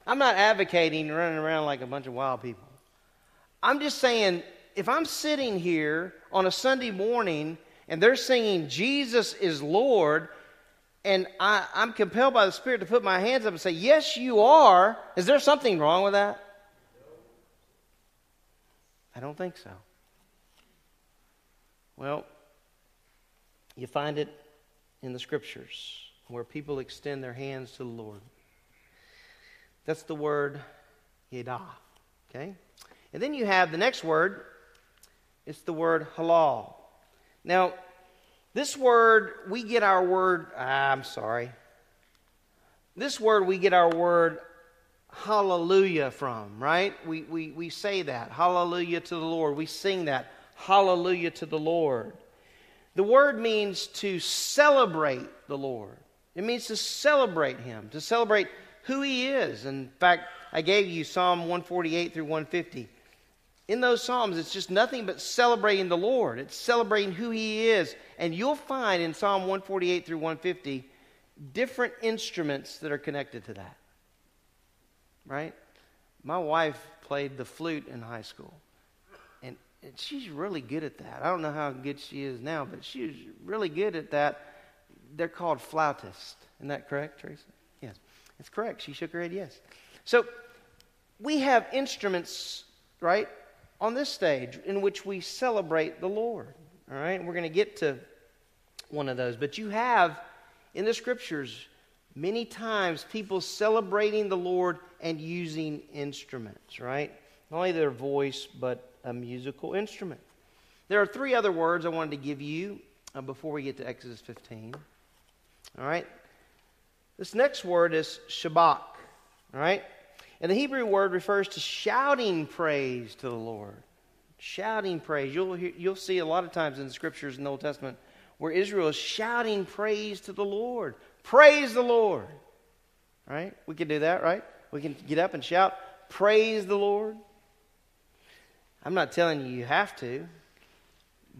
I'm not advocating running around like a bunch of wild people. I'm just saying, if I'm sitting here on a Sunday morning and they're singing Jesus is Lord, and I, am compelled by the Spirit to put my hands up and say, Yes, you are, is there something wrong with that? I don't think so. Well, you find it in the scriptures where people extend their hands to the Lord. That's the word yada. Okay? And then you have the next word, it's the word halal. Now, this word, we get our word, ah, I'm sorry. This word, we get our word hallelujah from, right? We, we, we say that. Hallelujah to the Lord. We sing that. Hallelujah to the Lord. The word means to celebrate the Lord. It means to celebrate Him, to celebrate who He is. In fact, I gave you Psalm 148 through 150. In those Psalms, it's just nothing but celebrating the Lord. It's celebrating who He is. And you'll find in Psalm 148 through 150 different instruments that are connected to that. Right? My wife played the flute in high school. And, and she's really good at that. I don't know how good she is now, but she's really good at that. They're called flautists. Isn't that correct, Teresa? Yes. It's correct. She shook her head, yes. So we have instruments, right, on this stage in which we celebrate the Lord. All right? We're going to get to one of those. But you have in the scriptures many times people celebrating the Lord and using instruments, right? Not only their voice, but a musical instrument. There are three other words I wanted to give you uh, before we get to Exodus 15. All right? This next word is shabach. All right? And the Hebrew word refers to shouting praise to the Lord. Shouting praise. You'll, you'll see a lot of times in the scriptures in the Old Testament where Israel is shouting praise to the Lord. Praise the Lord. Right? We can do that, right? We can get up and shout, Praise the Lord. I'm not telling you you have to,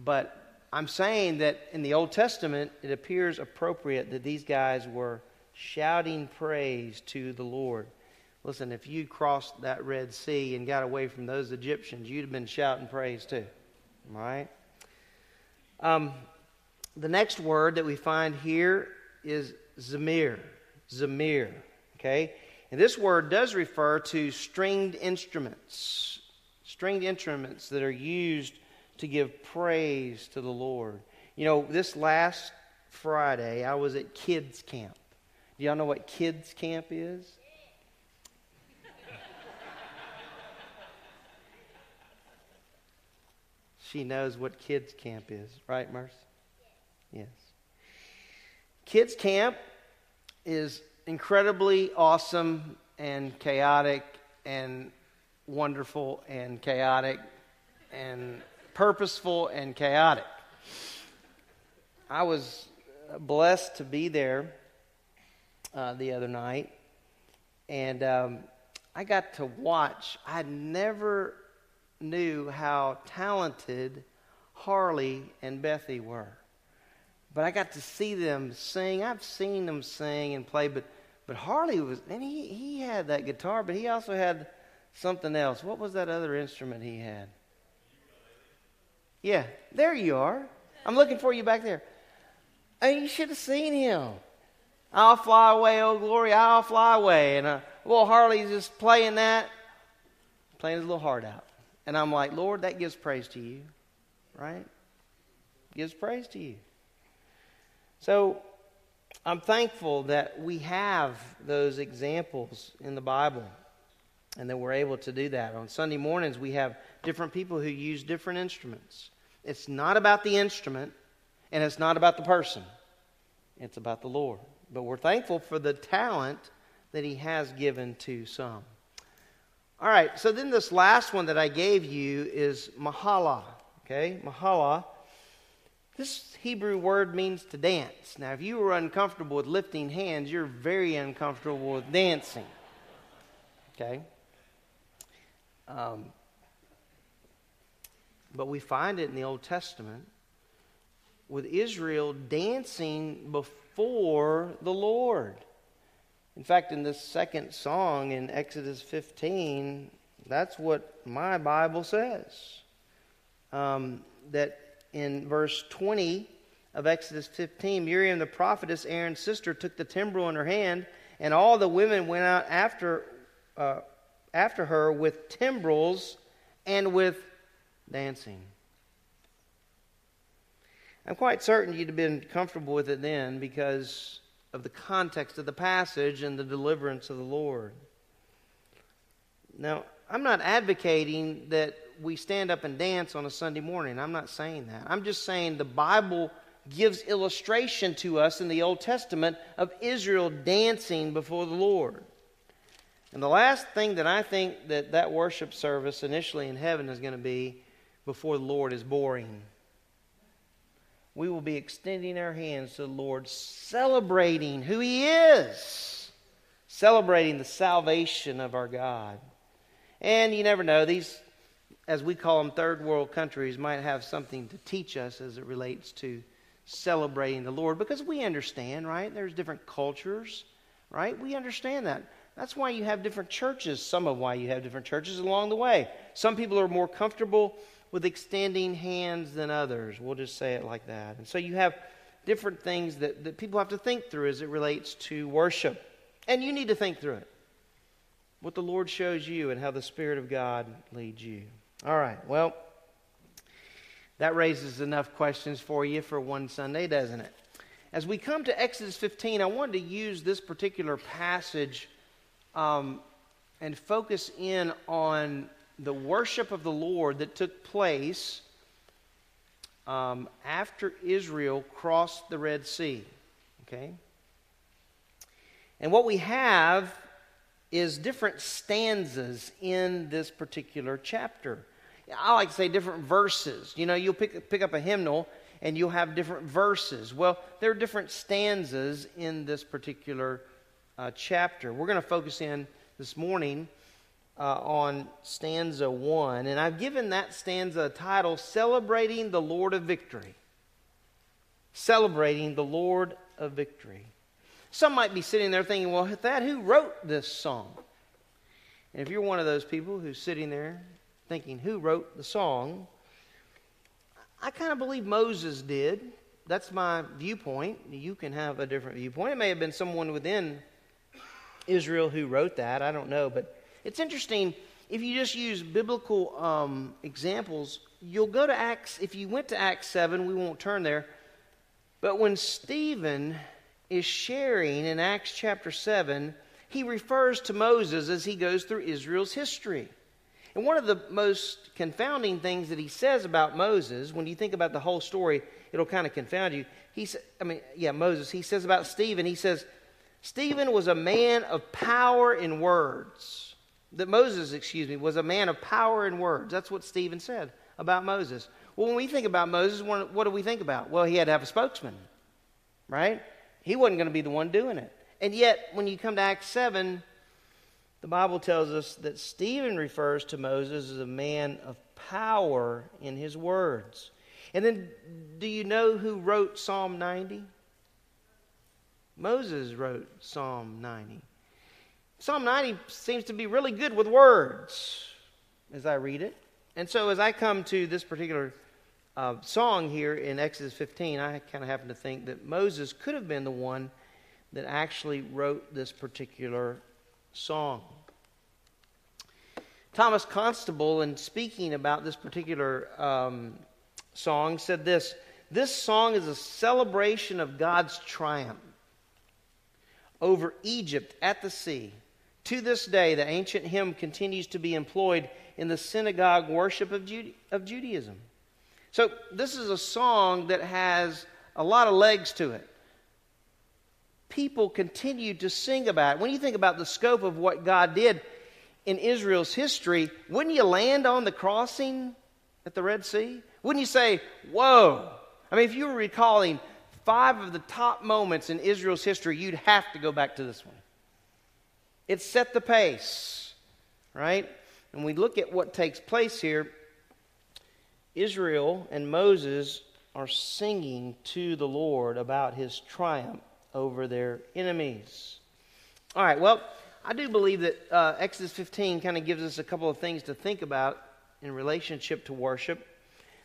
but I'm saying that in the Old Testament, it appears appropriate that these guys were shouting praise to the Lord. Listen, if you crossed that Red Sea and got away from those Egyptians, you'd have been shouting praise too. All right? Um, the next word that we find here is zamir. Zamir. Okay? And this word does refer to stringed instruments. Stringed instruments that are used to give praise to the Lord. You know, this last Friday, I was at kids' camp. Do y'all know what kids' camp is? She knows what kids' camp is, right, Merce? Yes. Kids' camp is incredibly awesome and chaotic and wonderful and chaotic and purposeful and chaotic. I was blessed to be there uh, the other night, and um, I got to watch. I'd never knew how talented Harley and Bethy were. But I got to see them sing. I've seen them sing and play, but but Harley was and he, he had that guitar, but he also had something else. What was that other instrument he had? Yeah, there you are. I'm looking for you back there. And you should have seen him. I'll fly away, oh glory, I'll fly away. And uh, Harley's just playing that, playing his little heart out. And I'm like, Lord, that gives praise to you, right? Gives praise to you. So I'm thankful that we have those examples in the Bible and that we're able to do that. On Sunday mornings, we have different people who use different instruments. It's not about the instrument and it's not about the person, it's about the Lord. But we're thankful for the talent that He has given to some. All right, so then this last one that I gave you is mahala. Okay, mahala. This Hebrew word means to dance. Now, if you were uncomfortable with lifting hands, you're very uncomfortable with dancing. Okay? Um, but we find it in the Old Testament with Israel dancing before the Lord. In fact, in this second song in Exodus 15, that's what my Bible says. Um, that in verse 20 of Exodus 15, Miriam the prophetess, Aaron's sister, took the timbrel in her hand, and all the women went out after, uh, after her with timbrels and with dancing. I'm quite certain you'd have been comfortable with it then because of the context of the passage and the deliverance of the Lord. Now, I'm not advocating that we stand up and dance on a Sunday morning. I'm not saying that. I'm just saying the Bible gives illustration to us in the Old Testament of Israel dancing before the Lord. And the last thing that I think that that worship service initially in heaven is going to be before the Lord is boring. We will be extending our hands to the Lord, celebrating who He is, celebrating the salvation of our God. And you never know, these, as we call them, third world countries might have something to teach us as it relates to celebrating the Lord because we understand, right? There's different cultures, right? We understand that. That's why you have different churches, some of why you have different churches along the way. Some people are more comfortable with extending hands than others. We'll just say it like that. And so you have different things that, that people have to think through as it relates to worship. And you need to think through it. What the Lord shows you and how the Spirit of God leads you. All right, well, that raises enough questions for you for one Sunday, doesn't it? As we come to Exodus 15, I wanted to use this particular passage um, and focus in on the worship of the Lord that took place um, after Israel crossed the Red Sea. Okay? And what we have is different stanzas in this particular chapter. I like to say different verses. You know, you'll pick, pick up a hymnal and you'll have different verses. Well, there are different stanzas in this particular uh, chapter. We're going to focus in this morning uh, on stanza one, and I've given that stanza a title Celebrating the Lord of Victory. Celebrating the Lord of Victory. Some might be sitting there thinking, well, that who wrote this song? And if you're one of those people who's sitting there thinking, who wrote the song? I kind of believe Moses did. That's my viewpoint. You can have a different viewpoint. It may have been someone within Israel who wrote that. I don't know. But it's interesting. If you just use biblical um, examples, you'll go to Acts. If you went to Acts 7, we won't turn there. But when Stephen is sharing in Acts chapter 7, he refers to Moses as he goes through Israel's history. And one of the most confounding things that he says about Moses, when you think about the whole story, it'll kind of confound you. He I mean, yeah, Moses, he says about Stephen, he says, Stephen was a man of power in words. That Moses, excuse me, was a man of power in words. That's what Stephen said about Moses. Well, when we think about Moses, what do we think about? Well, he had to have a spokesman, right? He wasn't going to be the one doing it. And yet, when you come to Acts 7, the Bible tells us that Stephen refers to Moses as a man of power in his words. And then, do you know who wrote Psalm 90? Moses wrote Psalm 90. Psalm 90 seems to be really good with words as I read it. And so, as I come to this particular uh, song here in Exodus 15, I kind of happen to think that Moses could have been the one that actually wrote this particular song. Thomas Constable, in speaking about this particular um, song, said this This song is a celebration of God's triumph over Egypt at the sea. To this day, the ancient hymn continues to be employed in the synagogue worship of, Jude- of Judaism. So, this is a song that has a lot of legs to it. People continue to sing about it. When you think about the scope of what God did, in Israel's history, wouldn't you land on the crossing at the Red Sea? Wouldn't you say, Whoa? I mean, if you were recalling five of the top moments in Israel's history, you'd have to go back to this one. It set the pace, right? And we look at what takes place here. Israel and Moses are singing to the Lord about his triumph over their enemies. All right, well, I do believe that uh, Exodus 15 kind of gives us a couple of things to think about in relationship to worship.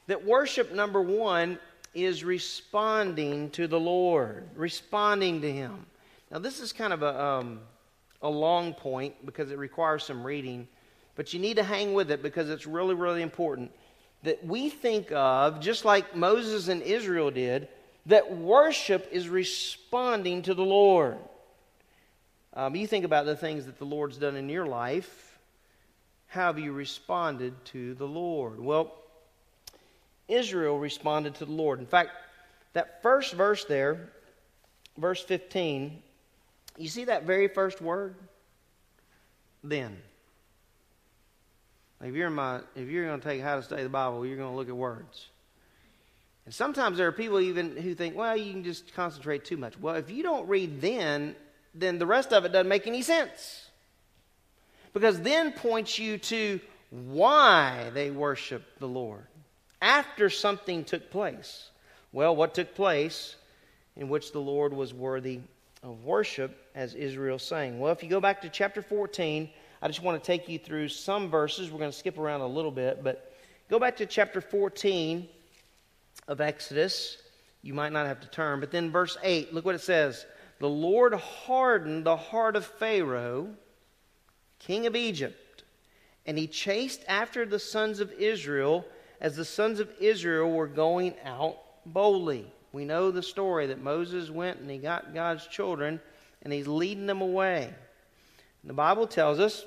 That worship, number one, is responding to the Lord, responding to Him. Now, this is kind of a, um, a long point because it requires some reading, but you need to hang with it because it's really, really important that we think of, just like Moses and Israel did, that worship is responding to the Lord. Um, you think about the things that the Lord's done in your life. How have you responded to the Lord? Well, Israel responded to the Lord. In fact, that first verse there, verse 15, you see that very first word? Then. If you're, my, if you're going to take how to study the Bible, you're going to look at words. And sometimes there are people even who think, well, you can just concentrate too much. Well, if you don't read then, then the rest of it doesn't make any sense. Because then points you to why they worship the Lord after something took place. Well, what took place in which the Lord was worthy of worship, as Israel sang? Well, if you go back to chapter 14, I just want to take you through some verses. We're going to skip around a little bit, but go back to chapter 14 of Exodus. You might not have to turn, but then verse 8, look what it says. The Lord hardened the heart of Pharaoh, king of Egypt, and he chased after the sons of Israel as the sons of Israel were going out boldly. We know the story that Moses went and he got God's children and he's leading them away. The Bible tells us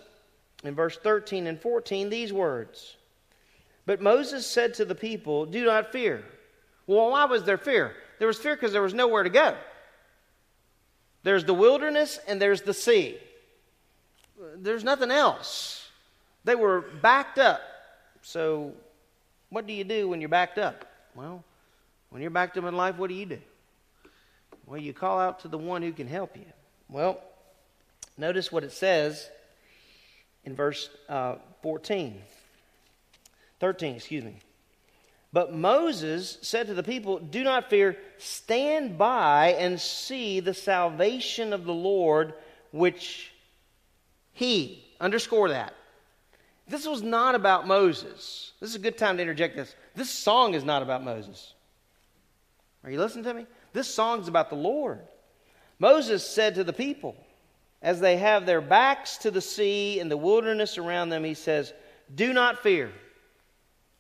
in verse 13 and 14 these words But Moses said to the people, Do not fear. Well, why was there fear? There was fear because there was nowhere to go. There's the wilderness and there's the sea. There's nothing else. They were backed up. So, what do you do when you're backed up? Well, when you're backed up in life, what do you do? Well, you call out to the one who can help you. Well, Notice what it says in verse uh, 14. 13, excuse me. But Moses said to the people, Do not fear, stand by and see the salvation of the Lord, which he, underscore that. This was not about Moses. This is a good time to interject this. This song is not about Moses. Are you listening to me? This song's about the Lord. Moses said to the people, as they have their backs to the sea and the wilderness around them, he says, Do not fear.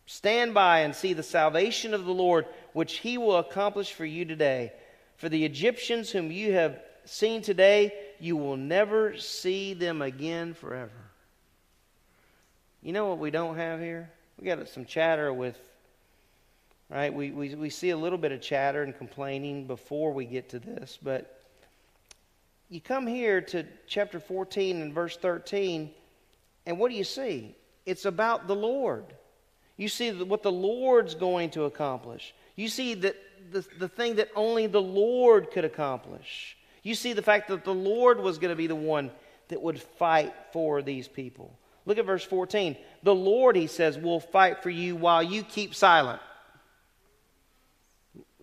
Stand by and see the salvation of the Lord, which he will accomplish for you today. For the Egyptians whom you have seen today, you will never see them again forever. You know what we don't have here? We got some chatter with, right? We, we, we see a little bit of chatter and complaining before we get to this, but you come here to chapter 14 and verse 13, and what do you see? It's about the Lord. You see what the Lord's going to accomplish. You see that the, the thing that only the Lord could accomplish. You see the fact that the Lord was going to be the one that would fight for these people. Look at verse 14. The Lord, he says, will fight for you while you keep silent.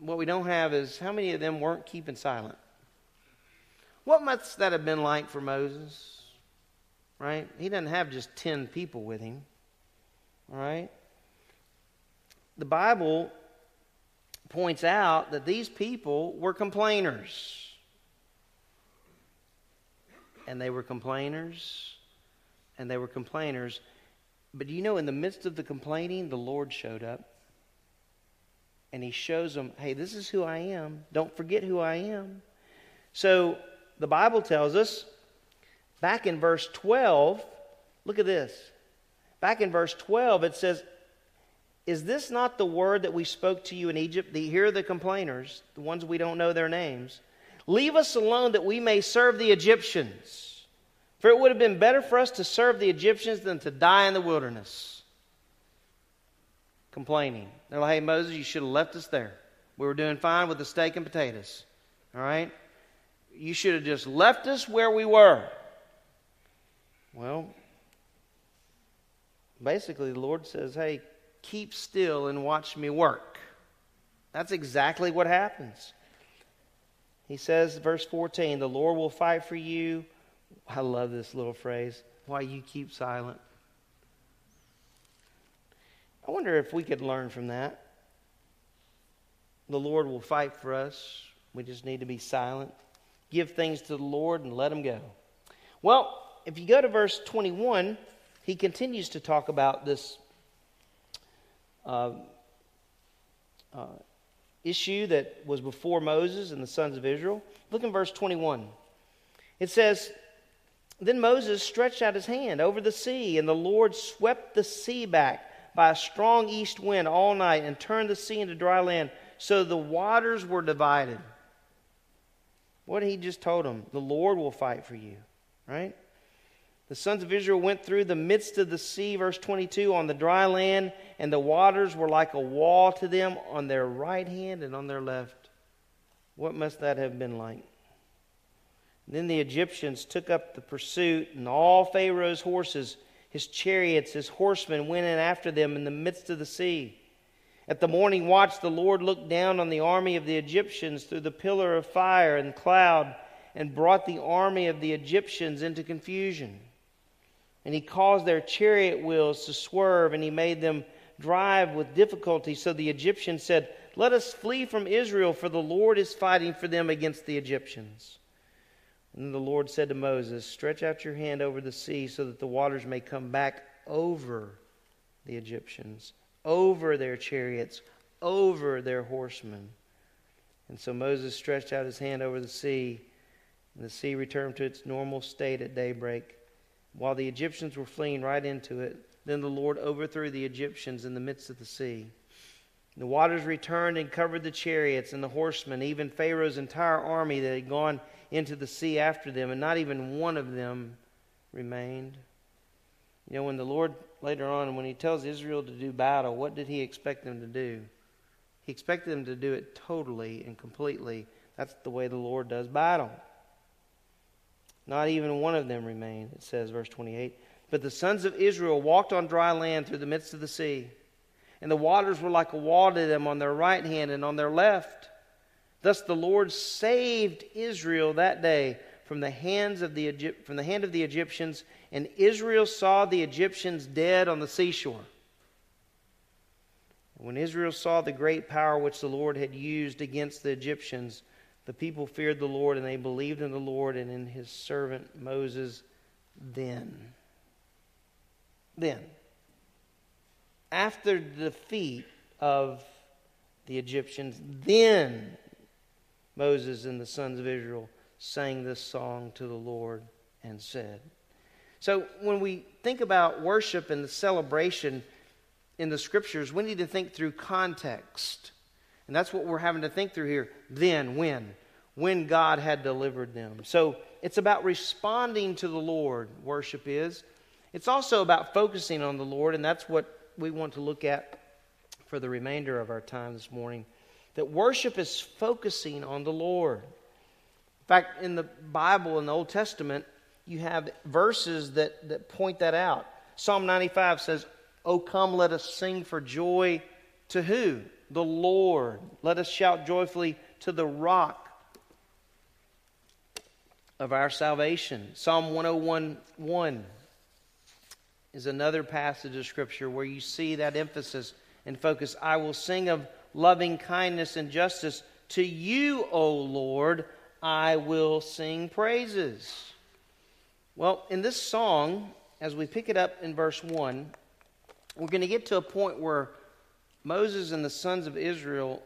What we don't have is how many of them weren't keeping silent? What must that have been like for Moses? Right? He doesn't have just 10 people with him. All right? The Bible points out that these people were complainers. And they were complainers, and they were complainers. But you know, in the midst of the complaining, the Lord showed up. And he shows them, hey, this is who I am. Don't forget who I am. So the Bible tells us back in verse 12, look at this. Back in verse 12, it says, Is this not the word that we spoke to you in Egypt? The, here are the complainers, the ones we don't know their names. Leave us alone that we may serve the Egyptians. For it would have been better for us to serve the Egyptians than to die in the wilderness. Complaining. They're like, hey, Moses, you should have left us there. We were doing fine with the steak and potatoes. All right? You should have just left us where we were. Well, basically, the Lord says, Hey, keep still and watch me work. That's exactly what happens. He says, verse 14, the Lord will fight for you I love this little phrase. Why you keep silent. I wonder if we could learn from that. The Lord will fight for us. We just need to be silent. Give things to the Lord and let Him go. Well, if you go to verse 21, he continues to talk about this uh, uh, issue that was before Moses and the sons of Israel. Look in verse 21. It says, Then Moses stretched out his hand over the sea, and the Lord swept the sea back by a strong east wind all night and turned the sea into dry land, so the waters were divided. What he just told them, the Lord will fight for you, right? The sons of Israel went through the midst of the sea, verse 22, on the dry land, and the waters were like a wall to them on their right hand and on their left. What must that have been like? Then the Egyptians took up the pursuit, and all Pharaoh's horses, his chariots, his horsemen went in after them in the midst of the sea. At the morning watch, the Lord looked down on the army of the Egyptians through the pillar of fire and cloud and brought the army of the Egyptians into confusion. And he caused their chariot wheels to swerve, and he made them drive with difficulty. So the Egyptians said, Let us flee from Israel, for the Lord is fighting for them against the Egyptians. And the Lord said to Moses, Stretch out your hand over the sea, so that the waters may come back over the Egyptians, over their chariots, over their horsemen. And so Moses stretched out his hand over the sea, and the sea returned to its normal state at daybreak while the Egyptians were fleeing right into it. Then the Lord overthrew the Egyptians in the midst of the sea. The waters returned and covered the chariots and the horsemen, even Pharaoh's entire army that had gone into the sea after them, and not even one of them remained. You know, when the Lord later on, when he tells Israel to do battle, what did he expect them to do? He expected them to do it totally and completely. That's the way the Lord does battle. Not even one of them remained, it says, verse 28. But the sons of Israel walked on dry land through the midst of the sea, and the waters were like a wall to them on their right hand and on their left. Thus the Lord saved Israel that day from the hands of the from the hand of the Egyptians, and Israel saw the Egyptians dead on the seashore. When Israel saw the great power which the Lord had used against the Egyptians, the people feared the Lord and they believed in the Lord and in his servant Moses then. Then, after the defeat of the Egyptians, then Moses and the sons of Israel sang this song to the Lord and said. So, when we think about worship and the celebration in the scriptures, we need to think through context. And that's what we're having to think through here. Then, when? When God had delivered them. So it's about responding to the Lord, worship is. It's also about focusing on the Lord, and that's what we want to look at for the remainder of our time this morning. That worship is focusing on the Lord. In fact, in the Bible, in the Old Testament, you have verses that, that point that out. Psalm 95 says, Oh, come, let us sing for joy to who? the Lord. Let us shout joyfully to the rock of our salvation. Psalm 101 1 is another passage of Scripture where you see that emphasis and focus. I will sing of loving kindness and justice. To you, O Lord, I will sing praises. Well, in this song, as we pick it up in verse 1, we're going to get to a point where Moses and the sons of Israel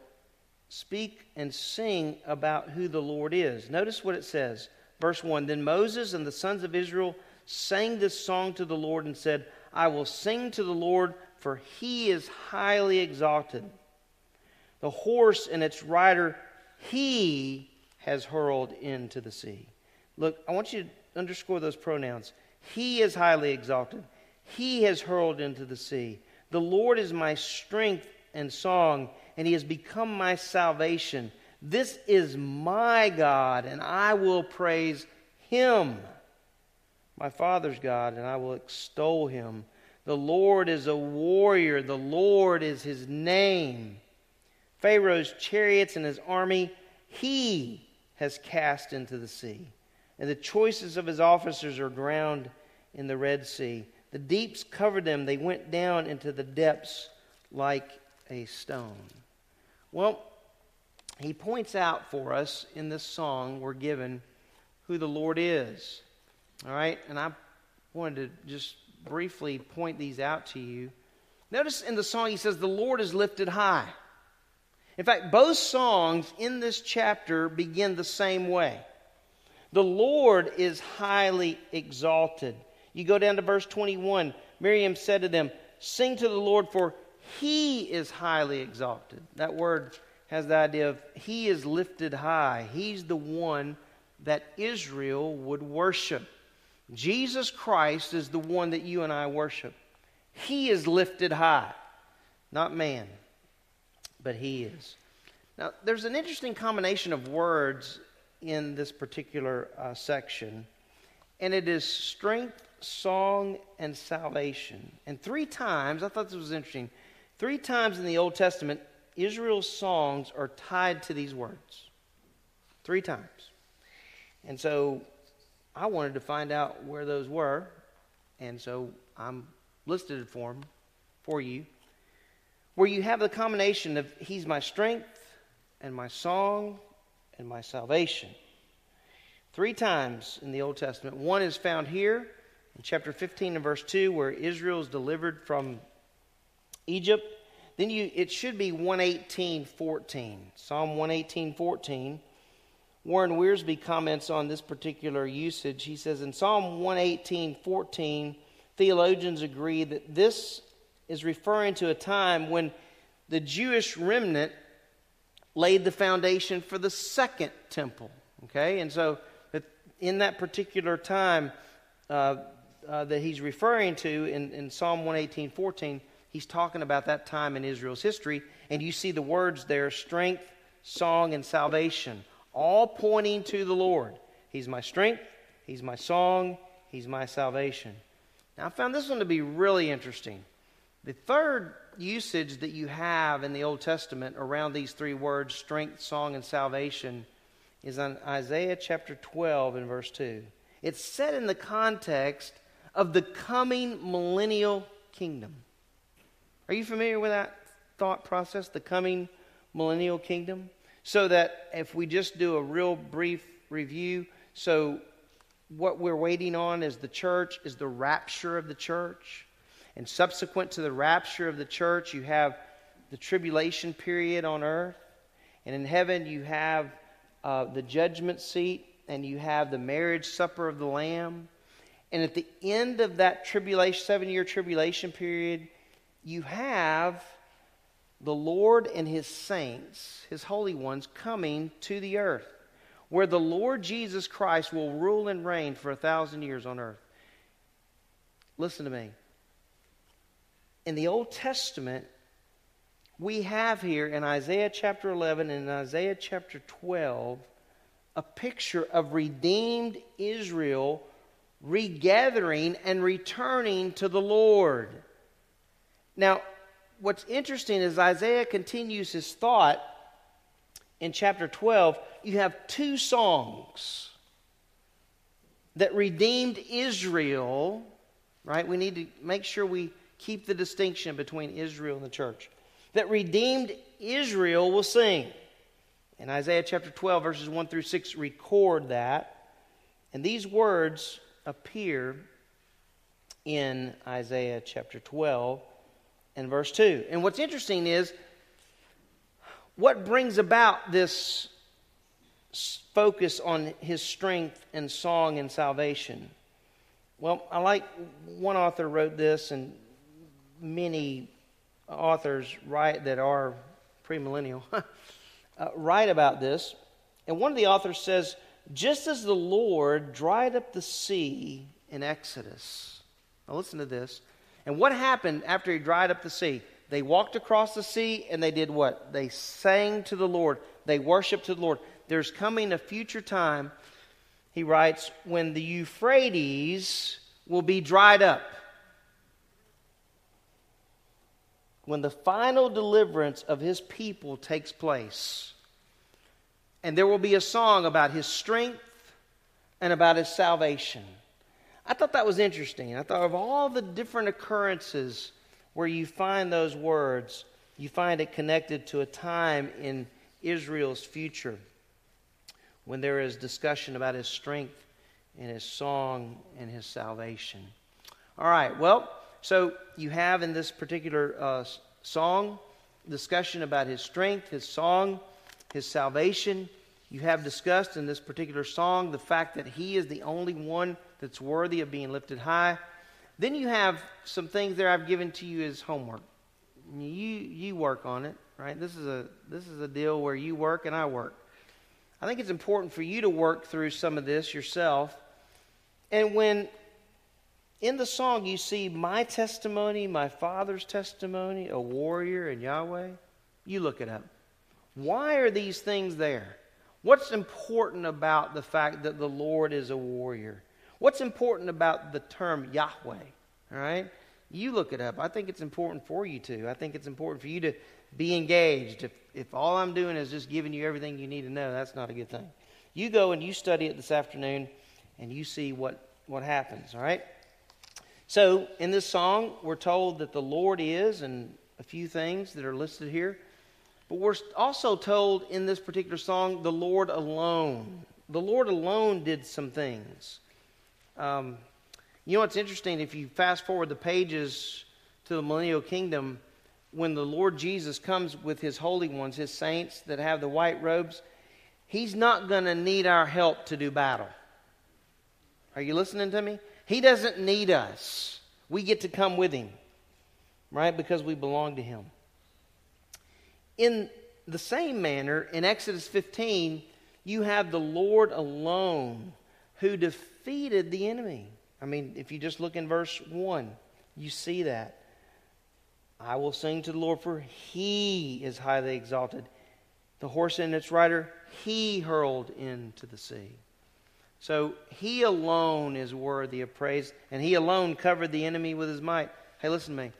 speak and sing about who the Lord is. Notice what it says. Verse 1 Then Moses and the sons of Israel sang this song to the Lord and said, I will sing to the Lord, for he is highly exalted. The horse and its rider he has hurled into the sea. Look, I want you to underscore those pronouns. He is highly exalted. He has hurled into the sea. The Lord is my strength and song, and he has become my salvation. This is my God, and I will praise him. My Father's God, and I will extol him. The Lord is a warrior, the Lord is his name. Pharaoh's chariots and his army, he has cast into the sea. and the choices of his officers are drowned in the Red Sea. The deeps covered them, they went down into the depths like a stone. Well, he points out for us in this song we're given who the Lord is. All right? And I wanted to just briefly point these out to you. Notice in the song he says, The Lord is lifted high. In fact, both songs in this chapter begin the same way. The Lord is highly exalted. You go down to verse 21. Miriam said to them, Sing to the Lord, for he is highly exalted. That word has the idea of he is lifted high. He's the one that Israel would worship. Jesus Christ is the one that you and I worship. He is lifted high, not man, but he is. Now, there's an interesting combination of words in this particular uh, section, and it is strength, song, and salvation. And three times, I thought this was interesting, three times in the Old Testament, Israel's songs are tied to these words. Three times. And so I wanted to find out where those were, and so I'm listed for them for you. Where you have the combination of He's my strength and my song and my salvation. Three times in the Old Testament. One is found here in chapter 15 and verse 2, where Israel is delivered from Egypt. Then you, it should be 118, 14. Psalm 118, 14 Warren Wiersbe comments on this particular usage. He says in Psalm 118 14, theologians agree that this is referring to a time when the Jewish remnant laid the foundation for the second temple. Okay? And so in that particular time uh, uh, that he's referring to in, in Psalm 118 14, he's talking about that time in Israel's history. And you see the words there strength, song, and salvation all pointing to the Lord. He's my strength, He's my song, He's my salvation. Now, I found this one to be really interesting. The third usage that you have in the Old Testament around these three words, strength, song, and salvation, is on Isaiah chapter 12 and verse 2. It's set in the context of the coming millennial kingdom. Are you familiar with that thought process, the coming millennial kingdom? So that if we just do a real brief review, so what we're waiting on is the church, is the rapture of the church. And subsequent to the rapture of the church, you have the tribulation period on earth. And in heaven, you have uh, the judgment seat and you have the marriage supper of the Lamb. And at the end of that tribulation, seven year tribulation period, you have the Lord and his saints, his holy ones, coming to the earth, where the Lord Jesus Christ will rule and reign for a thousand years on earth. Listen to me. In the Old Testament, we have here in Isaiah chapter 11 and Isaiah chapter 12 a picture of redeemed Israel regathering and returning to the Lord. Now, what's interesting is Isaiah continues his thought in chapter 12. You have two songs that redeemed Israel, right? We need to make sure we keep the distinction between Israel and the church. That redeemed Israel will sing. And Isaiah chapter 12, verses 1 through 6 record that. And these words appear in Isaiah chapter 12 and verse 2. And what's interesting is what brings about this focus on his strength and song and salvation. Well, I like one author wrote this, and many authors write that are premillennial uh, write about this. And one of the authors says, just as the Lord dried up the sea in Exodus. Now listen to this. And what happened after he dried up the sea? They walked across the sea and they did what? They sang to the Lord. They worshiped to the Lord. There's coming a future time, he writes, when the Euphrates will be dried up. When the final deliverance of his people takes place. And there will be a song about his strength, and about his salvation. I thought that was interesting. I thought of all the different occurrences where you find those words, you find it connected to a time in Israel's future when there is discussion about his strength and his song and his salvation. All right, well, so you have in this particular uh, song discussion about his strength, his song, his salvation. You have discussed in this particular song the fact that he is the only one that's worthy of being lifted high. Then you have some things there I've given to you as homework. You you work on it, right? This is a this is a deal where you work and I work. I think it's important for you to work through some of this yourself. And when in the song you see my testimony, my father's testimony, a warrior and Yahweh, you look it up. Why are these things there? What's important about the fact that the Lord is a warrior? What's important about the term Yahweh? All right? You look it up. I think it's important for you to. I think it's important for you to be engaged. If, if all I'm doing is just giving you everything you need to know, that's not a good thing. You go and you study it this afternoon and you see what, what happens, all right? So, in this song, we're told that the Lord is, and a few things that are listed here. But we're also told in this particular song, the Lord alone. The Lord alone did some things. Um, you know what's interesting? If you fast forward the pages to the millennial kingdom, when the Lord Jesus comes with his holy ones, his saints that have the white robes, he's not going to need our help to do battle. Are you listening to me? He doesn't need us. We get to come with him, right? Because we belong to him. In the same manner, in Exodus 15, you have the Lord alone who defeated the enemy. I mean, if you just look in verse 1, you see that. I will sing to the Lord, for he is highly exalted. The horse and its rider, he hurled into the sea. So he alone is worthy of praise, and he alone covered the enemy with his might. Hey, listen to me.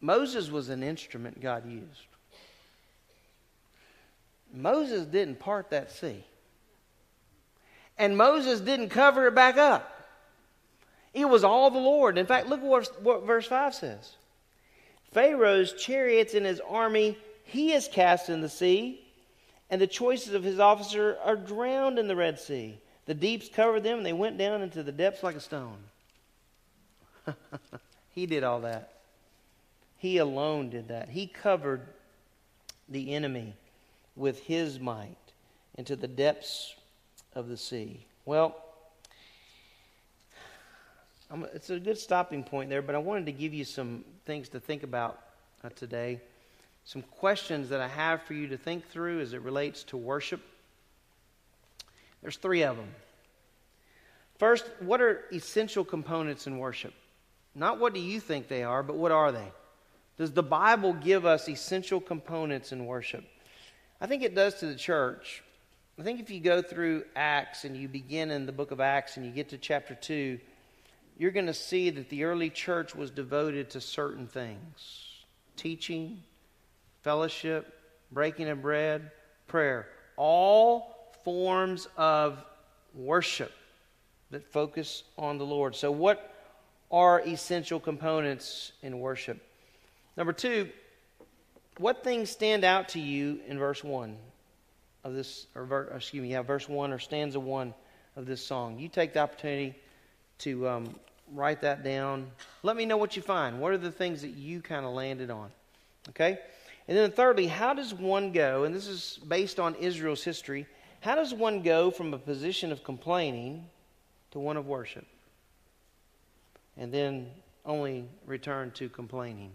Moses was an instrument God used. Moses didn't part that sea. And Moses didn't cover it back up. It was all the Lord. In fact, look what, what verse 5 says Pharaoh's chariots and his army he has cast in the sea, and the choices of his officer are drowned in the Red Sea. The deeps covered them, and they went down into the depths like a stone. he did all that. He alone did that. He covered the enemy with his might into the depths of the sea. Well, I'm, it's a good stopping point there, but I wanted to give you some things to think about uh, today. Some questions that I have for you to think through as it relates to worship. There's three of them. First, what are essential components in worship? Not what do you think they are, but what are they? Does the Bible give us essential components in worship? I think it does to the church. I think if you go through Acts and you begin in the book of Acts and you get to chapter 2, you're going to see that the early church was devoted to certain things teaching, fellowship, breaking of bread, prayer. All forms of worship that focus on the Lord. So, what are essential components in worship? Number two, what things stand out to you in verse 1 of this, or excuse me, yeah, verse 1 or stanza 1 of this song? You take the opportunity to um, write that down. Let me know what you find. What are the things that you kind of landed on? Okay? And then, thirdly, how does one go, and this is based on Israel's history, how does one go from a position of complaining to one of worship? And then only return to complaining.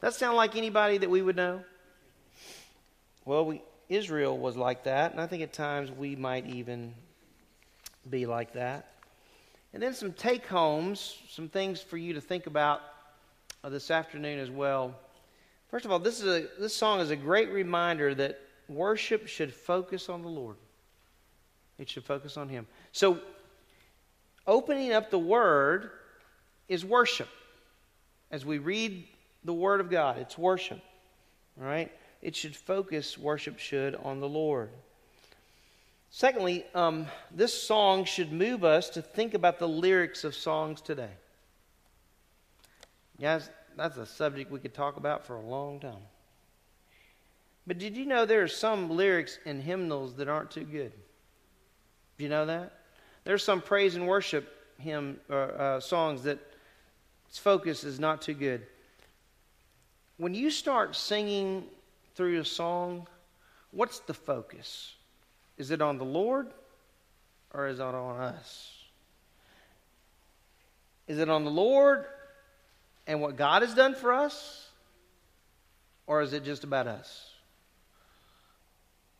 That sound like anybody that we would know? Well, we, Israel was like that, and I think at times we might even be like that. And then some take homes, some things for you to think about uh, this afternoon as well. First of all, this, is a, this song is a great reminder that worship should focus on the Lord. It should focus on Him. So, opening up the Word is worship. As we read the Word of God. It's worship. All right? It should focus, worship should, on the Lord. Secondly, um, this song should move us to think about the lyrics of songs today. Guys, that's a subject we could talk about for a long time. But did you know there are some lyrics in hymnals that aren't too good? Do you know that? There's some praise and worship hymn uh, uh, songs that its focus is not too good. When you start singing through a song, what's the focus? Is it on the Lord or is it on us? Is it on the Lord and what God has done for us? Or is it just about us?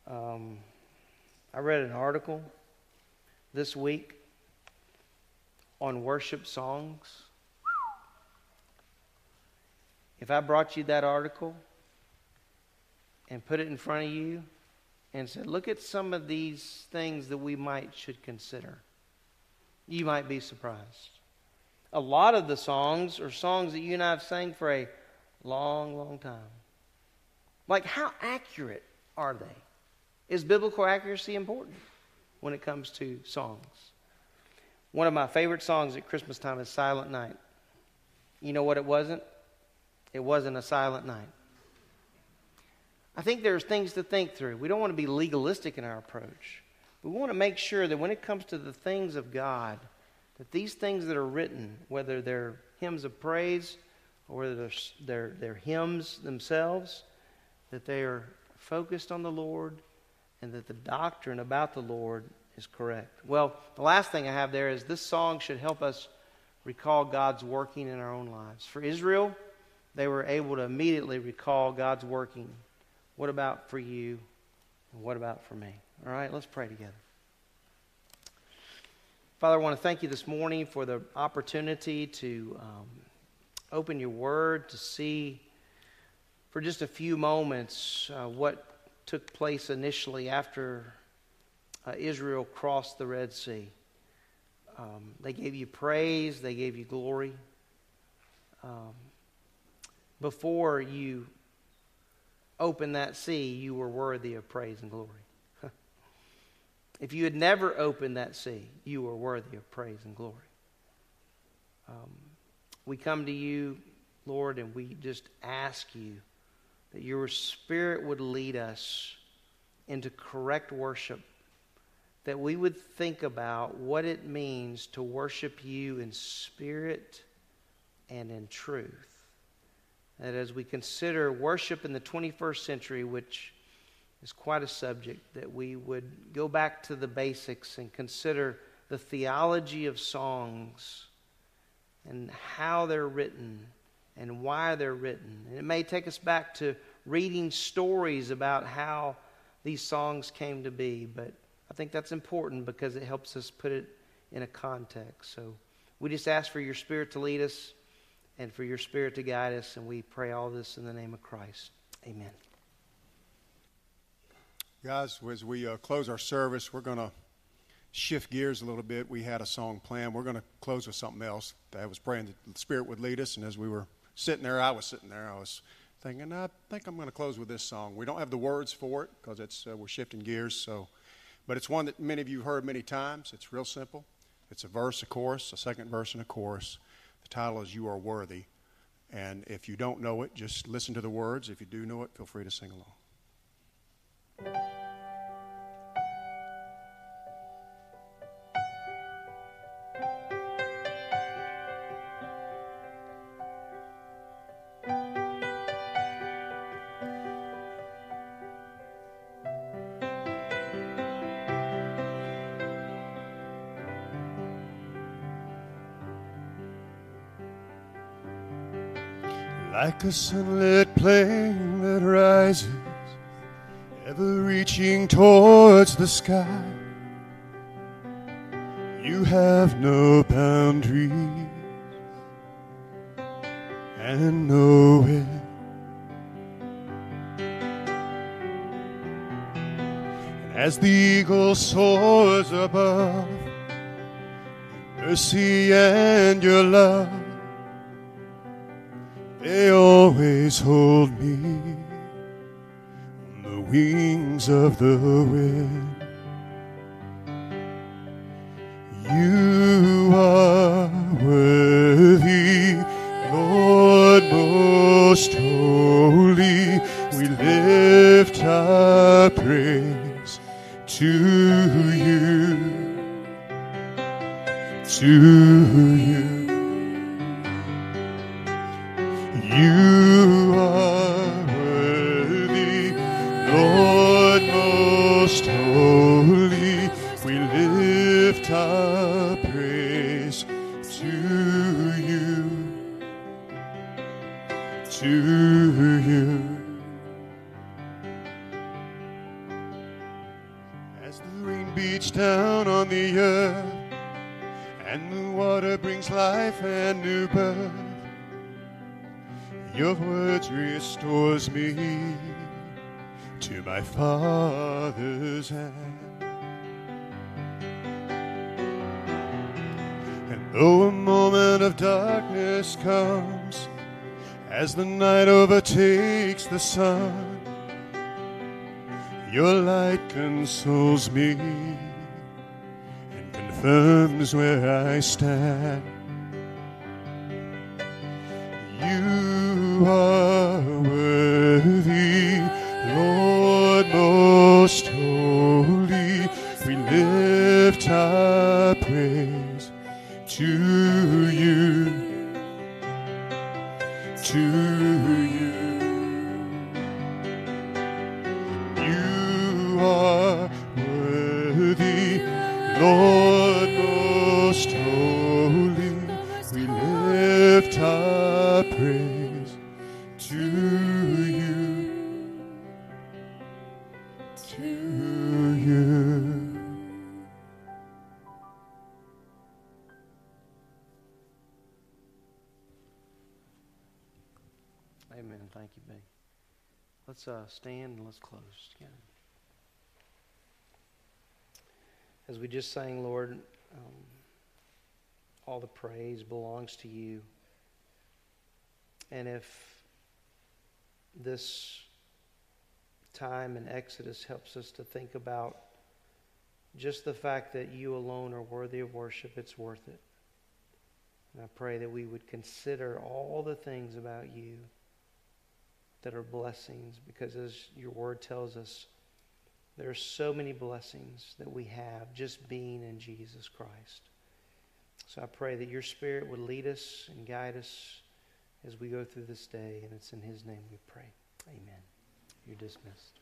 Um, I read an article this week on worship songs. If I brought you that article and put it in front of you and said, look at some of these things that we might should consider, you might be surprised. A lot of the songs are songs that you and I have sang for a long, long time. Like, how accurate are they? Is biblical accuracy important when it comes to songs? One of my favorite songs at Christmas time is Silent Night. You know what it wasn't? It wasn't a silent night. I think there's things to think through. We don't want to be legalistic in our approach. We want to make sure that when it comes to the things of God, that these things that are written, whether they're hymns of praise or whether they're, they're, they're hymns themselves, that they are focused on the Lord and that the doctrine about the Lord is correct. Well, the last thing I have there is this song should help us recall God's working in our own lives. For Israel, they were able to immediately recall God's working. What about for you? And what about for me? All right, let's pray together. Father, I want to thank you this morning for the opportunity to um, open your word, to see for just a few moments uh, what took place initially after uh, Israel crossed the Red Sea. Um, they gave you praise, they gave you glory. Um, before you opened that sea, you were worthy of praise and glory. if you had never opened that sea, you were worthy of praise and glory. Um, we come to you, Lord, and we just ask you that your Spirit would lead us into correct worship, that we would think about what it means to worship you in spirit and in truth. That as we consider worship in the 21st century, which is quite a subject, that we would go back to the basics and consider the theology of songs and how they're written and why they're written. And it may take us back to reading stories about how these songs came to be, but I think that's important because it helps us put it in a context. So we just ask for your Spirit to lead us and for your Spirit to guide us, and we pray all this in the name of Christ. Amen. Guys, as we uh, close our service, we're going to shift gears a little bit. We had a song planned. We're going to close with something else. I was praying that the Spirit would lead us, and as we were sitting there, I was sitting there. I was thinking, I think I'm going to close with this song. We don't have the words for it because it's uh, we're shifting gears. So, but it's one that many of you have heard many times. It's real simple. It's a verse, a chorus, a second verse, and a chorus. The title is "You Are Worthy." And if you don't know it, just listen to the words. If you do know it, feel free to sing along. Like a sunlit plain that rises, ever reaching towards the sky. You have no boundaries and no end. And as the eagle soars above, mercy and your love always hold me on the wings of the wind. You are worthy, Lord most holy. We lift our praise to you, to you. Sun, your light consoles me and confirms where I stand. You are Let's uh, stand and let's close together. As we just sang, Lord, um, all the praise belongs to you. And if this time in Exodus helps us to think about just the fact that you alone are worthy of worship, it's worth it. And I pray that we would consider all the things about you that are blessings because as your word tells us, there are so many blessings that we have just being in Jesus Christ. So I pray that your spirit would lead us and guide us as we go through this day, and it's in his name we pray. Amen. You're dismissed.